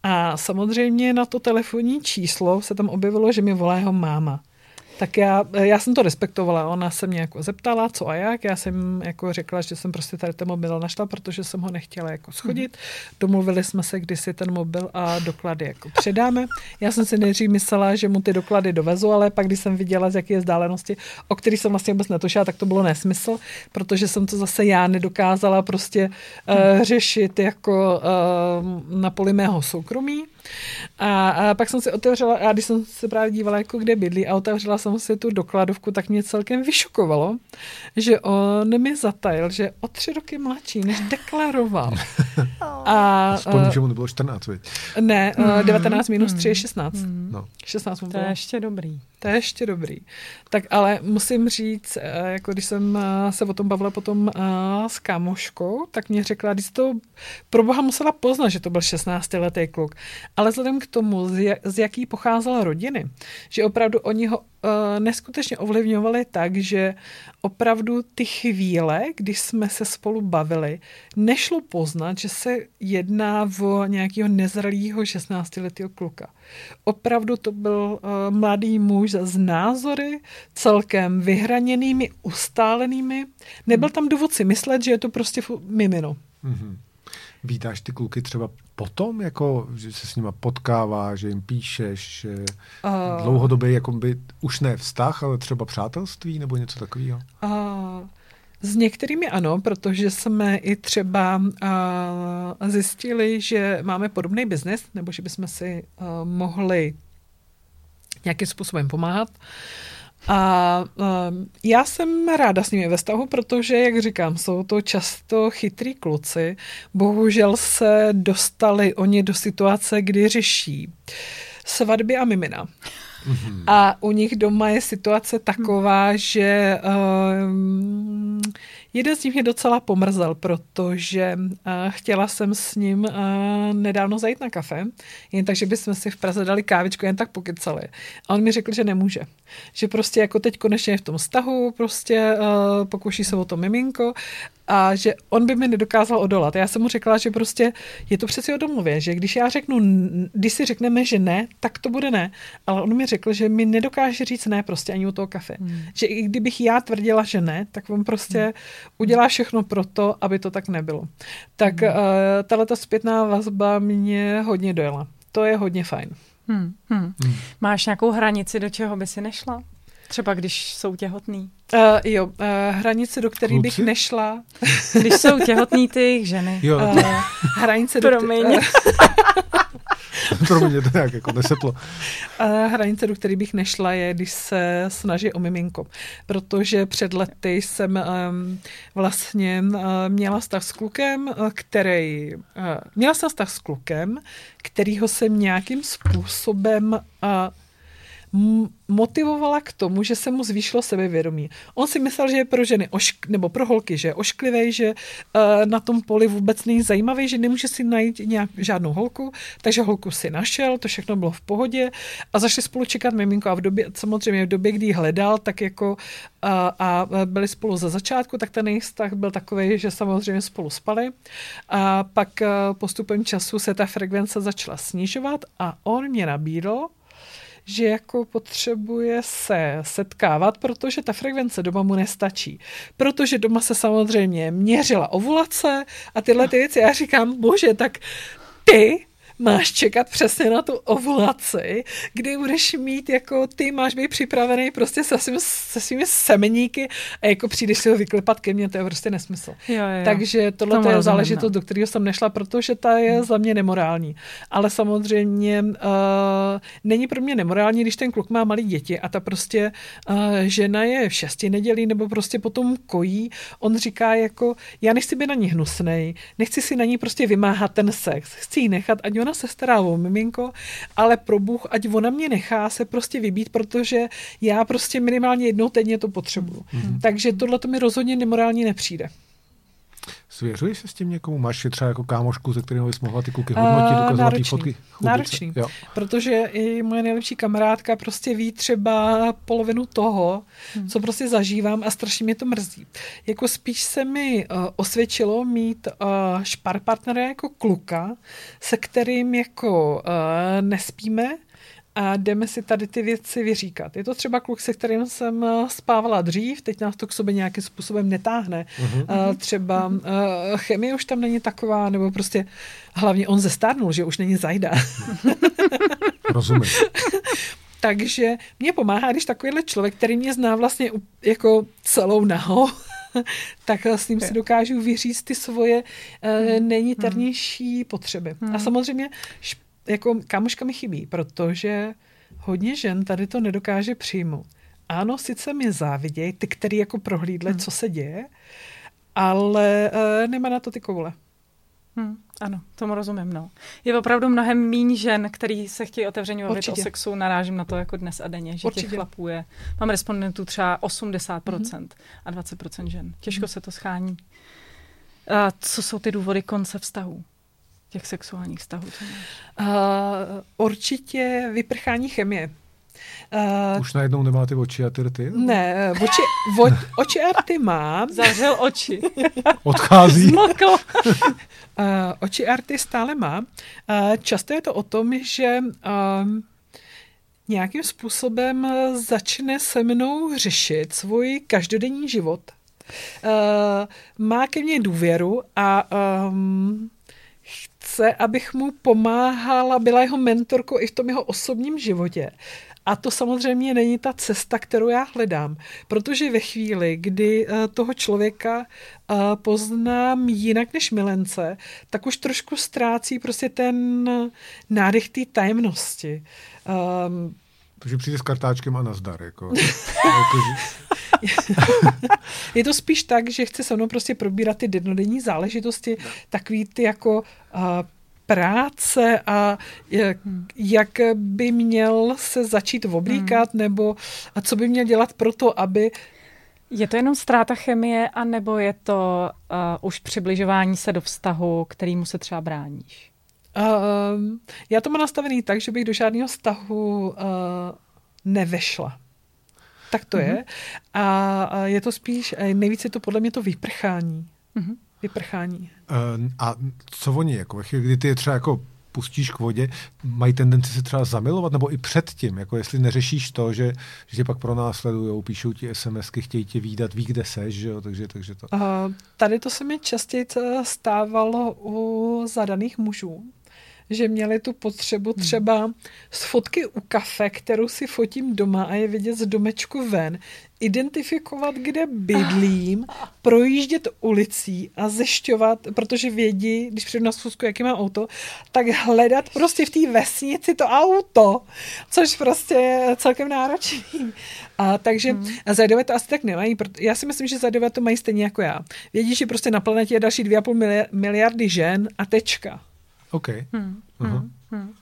A samozřejmě na to telefonní číslo se tam objevilo, že mi volá jeho máma. Tak já, já jsem to respektovala. Ona se mě jako zeptala, co a jak. Já jsem jako řekla, že jsem prostě tady ten mobil našla, protože jsem ho nechtěla jako schodit. Domluvili jsme se, kdy si ten mobil a doklady jako předáme. Já jsem si nejdřív myslela, že mu ty doklady dovezu, ale pak, když jsem viděla, z jaké je vzdálenosti, o který jsem vlastně vůbec netušila, tak to bylo nesmysl, protože jsem to zase já nedokázala prostě uh, řešit jako uh, na poli mého soukromí. A, a pak jsem si otevřela, a když jsem se právě dívala, jako kde bydlí a otevřela jsem si tu dokladovku, tak mě celkem vyšokovalo, že on mi zatajil, že o tři roky mladší, než deklaroval. a, Aspoň, že mu nebylo 14, viď? Ne, mm. 19 minus 3 je 16. Mm. No. 16 mu bylo. To je ještě dobrý. To je ještě dobrý. Tak ale musím říct, eh, jako když jsem eh, se o tom bavila potom eh, s kámoškou, tak mě řekla, když to pro boha musela poznat, že to byl 16-letý kluk. Ale vzhledem k tomu, z jaký pocházela rodiny, že opravdu oni ho uh, neskutečně ovlivňovali tak, že opravdu ty chvíle, když jsme se spolu bavili, nešlo poznat, že se jedná o nějakého nezralého 16-letého kluka. Opravdu to byl uh, mladý muž s názory celkem vyhraněnými, ustálenými. Nebyl tam důvod si myslet, že je to prostě mimino. Mm-hmm. Vítáš ty kluky třeba potom, jako, že se s nima potkává, že jim píšeš, že uh, dlouhodobě jako by už ne vztah, ale třeba přátelství nebo něco takového? Uh, s některými ano, protože jsme i třeba uh, zjistili, že máme podobný biznis, nebo že bychom si uh, mohli nějakým způsobem pomáhat. Uh, a um, já jsem ráda s nimi ve vztahu, protože, jak říkám, jsou to často chytrý kluci. Bohužel se dostali oni do situace, kdy řeší svatby a mimina. Mm-hmm. A u nich doma je situace taková, že um, jeden z nich mě docela pomrzel, protože uh, chtěla jsem s ním uh, nedávno zajít na kafe, jen tak, že bychom si v Praze dali kávičku, jen tak pokecali. A on mi řekl, že nemůže. Že prostě jako teď konečně je v tom vztahu, prostě uh, pokouší se o to miminko a že on by mi nedokázal odolat. Já jsem mu řekla, že prostě je to přeci o domluvě, že když já řeknu, když si řekneme, že ne, tak to bude ne. Ale on mi řekl, že mi nedokáže říct ne prostě ani u toho kafe. Hmm. Že i kdybych já tvrdila, že ne, tak on prostě hmm. udělá všechno pro to, aby to tak nebylo. Tak hmm. uh, tahle zpětná vazba mě hodně dojela. To je hodně fajn. Hmm. Hmm. Hmm. Máš nějakou hranici, do čeho by si nešla? Třeba když jsou těhotný. Uh, jo, uh, hranice, do které bych nešla. Když jsou těhotný ty ženy. Jo, uh, hranice, do Promiň. Promiň, to nějak jako neseplo. Uh, hranice, do které bych nešla, je, když se snaží o miminko. Protože před lety jsem vlastně měla vztah s klukem, který... Uh, měla jsem vztah s klukem, kterýho jsem nějakým způsobem uh, motivovala k tomu, že se mu zvýšilo sebevědomí. On si myslel, že je pro ženy, ošk, nebo pro holky, že je ošklivý, že uh, na tom poli vůbec není zajímavý, že nemůže si najít nějak, žádnou holku, takže holku si našel, to všechno bylo v pohodě a zašli spolu čekat miminko a v době, samozřejmě v době, kdy hledal, tak jako uh, a byli spolu za začátku, tak ten jejich vztah byl takový, že samozřejmě spolu spali a pak uh, postupem času se ta frekvence začala snižovat a on mě nabídl, že jako potřebuje se setkávat, protože ta frekvence doma mu nestačí. Protože doma se samozřejmě měřila ovulace a tyhle ty věci. Já říkám, bože, tak ty máš čekat přesně na tu ovulaci, kdy budeš mít jako ty máš být připravený prostě se, svým, se svými semeníky a jako přijdeš si ho vyklepat ke mně, to je prostě nesmysl. Jo, jo. Takže tohle to je záležitost, no. do kterého jsem nešla, protože ta je hmm. za mě nemorální. Ale samozřejmě uh, není pro mě nemorální, když ten kluk má malý děti a ta prostě uh, žena je v šesti nedělí nebo prostě potom kojí. On říká jako, já nechci být na ní hnusnej, nechci si na ní prostě vymáhat ten sex, chci ji nechat, ať ona se stará o miminko, ale pro Bůh, ať ona mě nechá se prostě vybít, protože já prostě minimálně jednou týdně to potřebuju. Mm-hmm. Takže tohle to mi rozhodně nemorálně nepřijde. Svěřuješ se s tím někomu? Máš je třeba jako kámošku, ze kterého bys mohla ty kluky hodnotit, uh, ukazovat ty fotky? Chudice? Náročný, jo. protože i moje nejlepší kamarádka prostě ví třeba polovinu toho, hmm. co prostě zažívám a strašně mě to mrzí. Jako spíš se mi uh, osvědčilo mít uh, šparpartnera jako kluka, se kterým jako uh, nespíme, a jdeme si tady ty věci vyříkat. Je to třeba kluk, se kterým jsem eh, spávala dřív, teď nás to k sobě nějakým způsobem netáhne. Uh-huh. Třeba uh, chemie už tam není taková, nebo prostě hlavně on zestárnul, že už není zajda. Rozumím. Takže mě pomáhá, když takovýhle člověk, který mě zná vlastně jako celou naho, tak s ním si dokážu vyříct ty svoje uh, nejniternější potřeby. A samozřejmě jako kamoška mi chybí, protože hodně žen tady to nedokáže přijmout. Ano, sice mi závidějí, ty, který jako prohlídle, hmm. co se děje, ale uh, nemá na to ty koule. Hmm, ano, tomu rozumím. No. Je opravdu mnohem míň žen, který se chtějí otevřeně bavit o sexu. Narážím na to jako dnes a denně, že Určitě. těch chlapů je. Mám respondentů třeba 80% mm-hmm. a 20% žen. Těžko mm-hmm. se to schání. A co jsou ty důvody konce vztahů? Těch sexuálních vztahů? Uh, určitě vyprchání chemie. Uh, Už najednou nemá ty oči a ty rty? Ne, oči, vo, oči a rty mám. Zavřel oči. Odchází. Uh, oči a rty stále mám. Uh, často je to o tom, že um, nějakým způsobem začne se mnou řešit svůj každodenní život. Uh, má ke mně důvěru a um, chce, abych mu pomáhala, byla jeho mentorkou i v tom jeho osobním životě. A to samozřejmě není ta cesta, kterou já hledám, protože ve chvíli, kdy eh, toho člověka eh, poznám jinak než milence, tak už trošku ztrácí prostě ten nádech té tajemnosti. Um, takže přijde s kartáčkem a nazdar. Jako. je to spíš tak, že chce se mnou prostě probírat ty denodenní záležitosti, takový ty jako uh, práce a jak, jak by měl se začít oblíkat, hmm. nebo a co by měl dělat pro to, aby je to jenom ztráta chemie, anebo je to uh, už přibližování se do vztahu, kterýmu se třeba bráníš? Uh, já to mám nastavený tak, že bych do žádného vztahu uh, nevešla. Tak to mm-hmm. je. A je to spíš, nejvíce je to podle mě to vyprchání. Mm-hmm vyprchání. Uh, a co oni, jako, kdy ty je třeba jako pustíš k vodě, mají tendenci se třeba zamilovat, nebo i předtím, jako jestli neřešíš to, že, že tě pak pronásledují, píšou ti SMSky, chtějí tě výdat, ví, kde seš, že jo, takže, takže to. Uh, tady to se mi častěji stávalo u zadaných mužů, že měli tu potřebu hmm. třeba z fotky u kafe, kterou si fotím doma a je vidět z domečku ven, identifikovat, kde bydlím, projíždět ulicí a zešťovat, protože vědí, když přijdu na schůzku, jaký má auto, tak hledat prostě v té vesnici to auto, což prostě je celkem náročný. A takže hmm. Zajdové to asi tak nemají. Já si myslím, že Zajdové to mají stejně jako já. Vědí, že prostě na planetě je další 2,5 miliardy žen a tečka. OK. Hmm. Uh-huh. Hmm.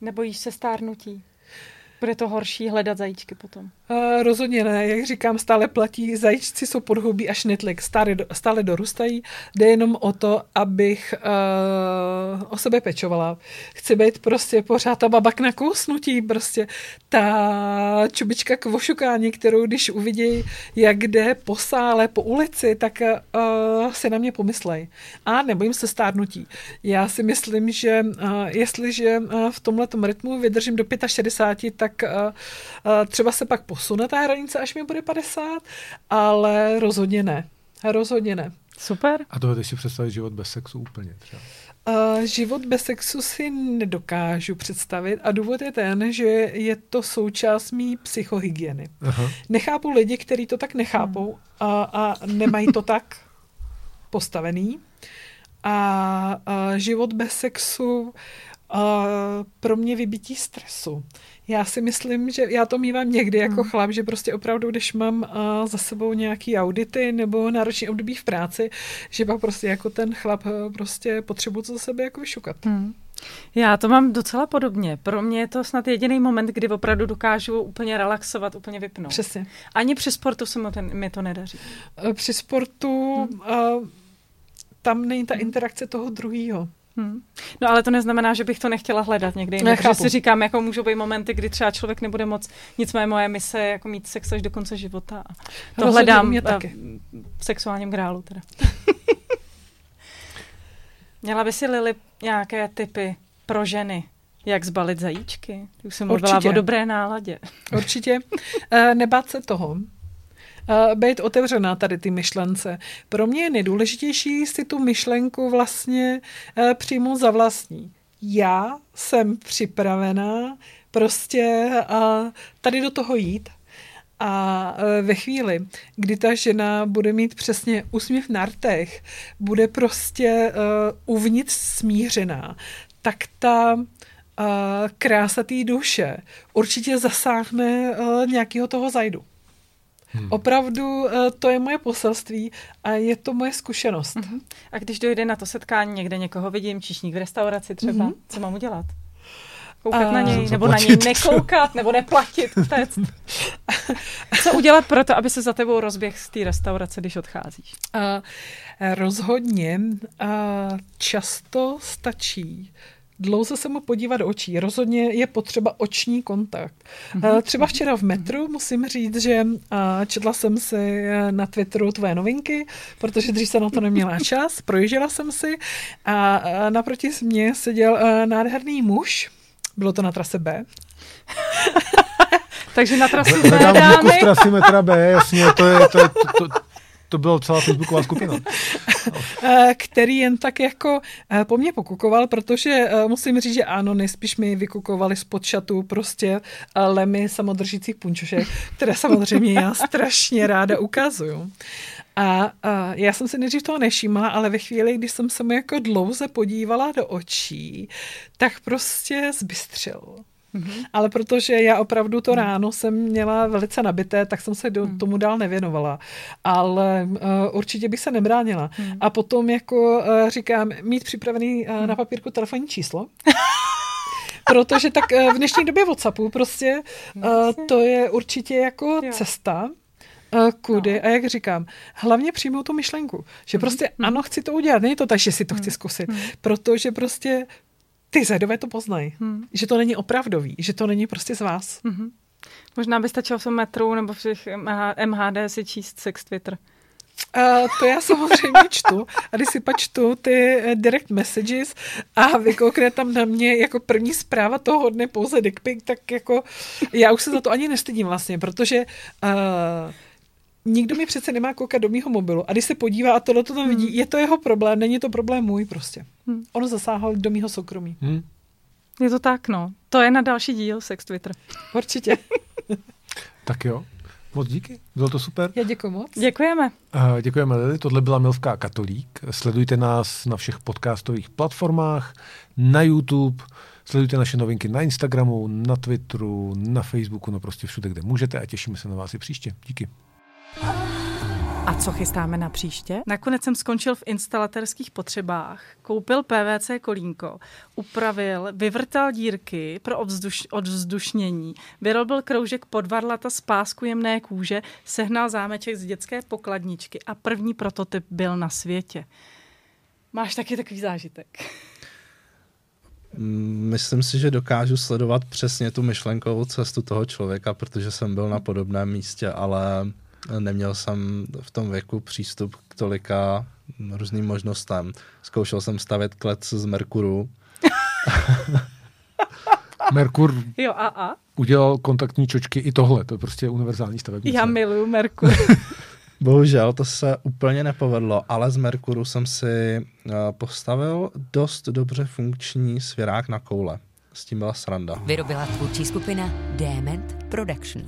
Nebojíš se stárnutí? Bude to horší hledat zajíčky potom? Uh, rozhodně ne. Jak říkám, stále platí. Zajíčci jsou podhoubí až netlik. Stále, stále dorůstají. Jde jenom o to, abych uh, o sebe pečovala. Chci být prostě pořád ta babak na kousnutí. Prostě ta čubička k vošukání, kterou když uvidí, jak jde po sále, po ulici, tak uh, si na mě pomyslej. A nebojím se stárnutí. Já si myslím, že uh, jestliže uh, v tomhle rytmu vydržím do 65, tak tak uh, uh, třeba se pak posune ta hranice, až mi bude 50, ale rozhodně ne. Rozhodně ne. Super. A to si představit život bez sexu úplně třeba? Uh, život bez sexu si nedokážu představit a důvod je ten, že je to součást mý psychohygieny. Aha. Nechápu lidi, kteří to tak nechápou hmm. a, a nemají to tak postavený. A, a život bez sexu a pro mě vybití stresu. Já si myslím, že já to mývám někdy jako hmm. chlap, že prostě opravdu, když mám uh, za sebou nějaký audity nebo náročný období v práci, že pak prostě jako ten chlap uh, prostě potřebuji to za sebe jako vyšukat. Hmm. Já to mám docela podobně. Pro mě je to snad jediný moment, kdy opravdu dokážu úplně relaxovat, úplně vypnout. Přesně. Ani při sportu se mi, ten, mi to nedaří. Při sportu hmm. uh, tam není ta interakce toho druhého. Hmm. No ale to neznamená, že bych to nechtěla hledat někde jinde, protože si říkám, jako můžou být momenty, kdy třeba člověk nebude moc, nicméně moje mise je jako mít sex až do konce života. A to Rozhodně hledám mě taky. v sexuálním grálu teda. Měla by si Lily nějaké typy pro ženy, Jak zbalit zajíčky? Už jsem mluvila o dobré náladě. Určitě. Eh, nebát se toho. Být otevřená tady ty myšlence. Pro mě je nejdůležitější si tu myšlenku vlastně eh, přijmout za vlastní. Já jsem připravená prostě tady do toho jít a ve chvíli, kdy ta žena bude mít přesně úsměv na rtech, bude prostě uh, uvnitř smířená, tak ta uh, krása té duše určitě zasáhne uh, nějakého toho zajdu. Hmm. Opravdu uh, to je moje poselství a je to moje zkušenost. Uh-huh. A když dojde na to setkání, někde někoho vidím, čišník v restauraci třeba, uh-huh. co mám udělat? Koukat uh, na něj, nebo na něj nekoukat, nebo neplatit. Co udělat pro to, aby se za tebou rozběh z té restaurace, když odcházíš? Uh, rozhodně uh, často stačí dlouze se mu podívat do očí. Rozhodně je potřeba oční kontakt. Mm-hmm. Třeba včera v metru musím říct, že četla jsem si na Twitteru tvoje novinky, protože dřív jsem na to neměla čas, projížděla jsem si a naproti mě seděl nádherný muž, bylo to na trase B. Takže na trase B, dámy. z trasy metra B, jasně, to je, to, je, to, to, to byla celá facebooková skupina. Eh, který jen tak jako eh, po mně pokukoval, protože eh, musím říct, že ano, nejspíš mi vykukovali spod šatu prostě lemy samodržících punčošek, které samozřejmě já strašně ráda ukazuju. A, a já jsem si nejdřív toho nevšímala, ale ve chvíli, když jsem se mu jako dlouze podívala do očí, tak prostě zbystřil. Mm-hmm. Ale protože já opravdu to mm. ráno jsem měla velice nabité, tak jsem se do, mm. tomu dál nevěnovala. Ale uh, určitě bych se nebránila. Mm. A potom jako uh, říkám, mít připravený uh, na papírku telefonní číslo. protože tak uh, v dnešní době WhatsAppu prostě uh, to je určitě jako jo. cesta, kudy. No. A jak říkám, hlavně přijmout tu myšlenku, že prostě mm. ano, chci to udělat. Není to tak, že si to mm. chci zkusit, mm. protože prostě ty zedové to poznají, hmm. že to není opravdový, že to není prostě z vás. Hmm. Možná by stačilo v tom metru nebo v těch MHD si číst sex Twitter. Uh, to já samozřejmě čtu. A když si pak čtu ty uh, direct messages a vykoukne tam na mě jako první zpráva toho dne pouze dick pic, tak jako já už se za to ani nestydím vlastně, protože uh, nikdo mi přece nemá koukat do mýho mobilu a když se podívá a tohle to tam vidí, hmm. je to jeho problém, není to problém můj prostě. Hmm. On zasáhl do mýho soukromí. Hmm. Je to tak, no. To je na další díl Sex Twitter. Určitě. tak jo. Moc díky, bylo to super. Já děkuji moc. Děkujeme. Uh, děkujeme, Lili. Tohle byla Milvka Katolík. Sledujte nás na všech podcastových platformách, na YouTube, sledujte naše novinky na Instagramu, na Twitteru, na Facebooku, no prostě všude, kde můžete a těšíme se na vás i příště. Díky. A co chystáme na příště? Nakonec jsem skončil v instalatérských potřebách, koupil PVC kolínko, upravil, vyvrtal dírky pro ovzduš, odvzdušnění, vyrobil kroužek podvarlata z pásku jemné kůže, sehnal zámeček z dětské pokladničky a první prototyp byl na světě. Máš taky takový zážitek? Myslím si, že dokážu sledovat přesně tu myšlenkovou cestu toho člověka, protože jsem byl na podobném místě, ale neměl jsem v tom věku přístup k tolika různým možnostem. Zkoušel jsem stavět klec z Merkuru. Merkur jo, a, a? udělal kontaktní čočky i tohle, to je prostě univerzální stavebnice. Já miluju Merkur. Bohužel to se úplně nepovedlo, ale z Merkuru jsem si eh, postavil dost dobře funkční svěrák na koule. S tím byla sranda. Vyrobila tvůrčí skupina Dement Production.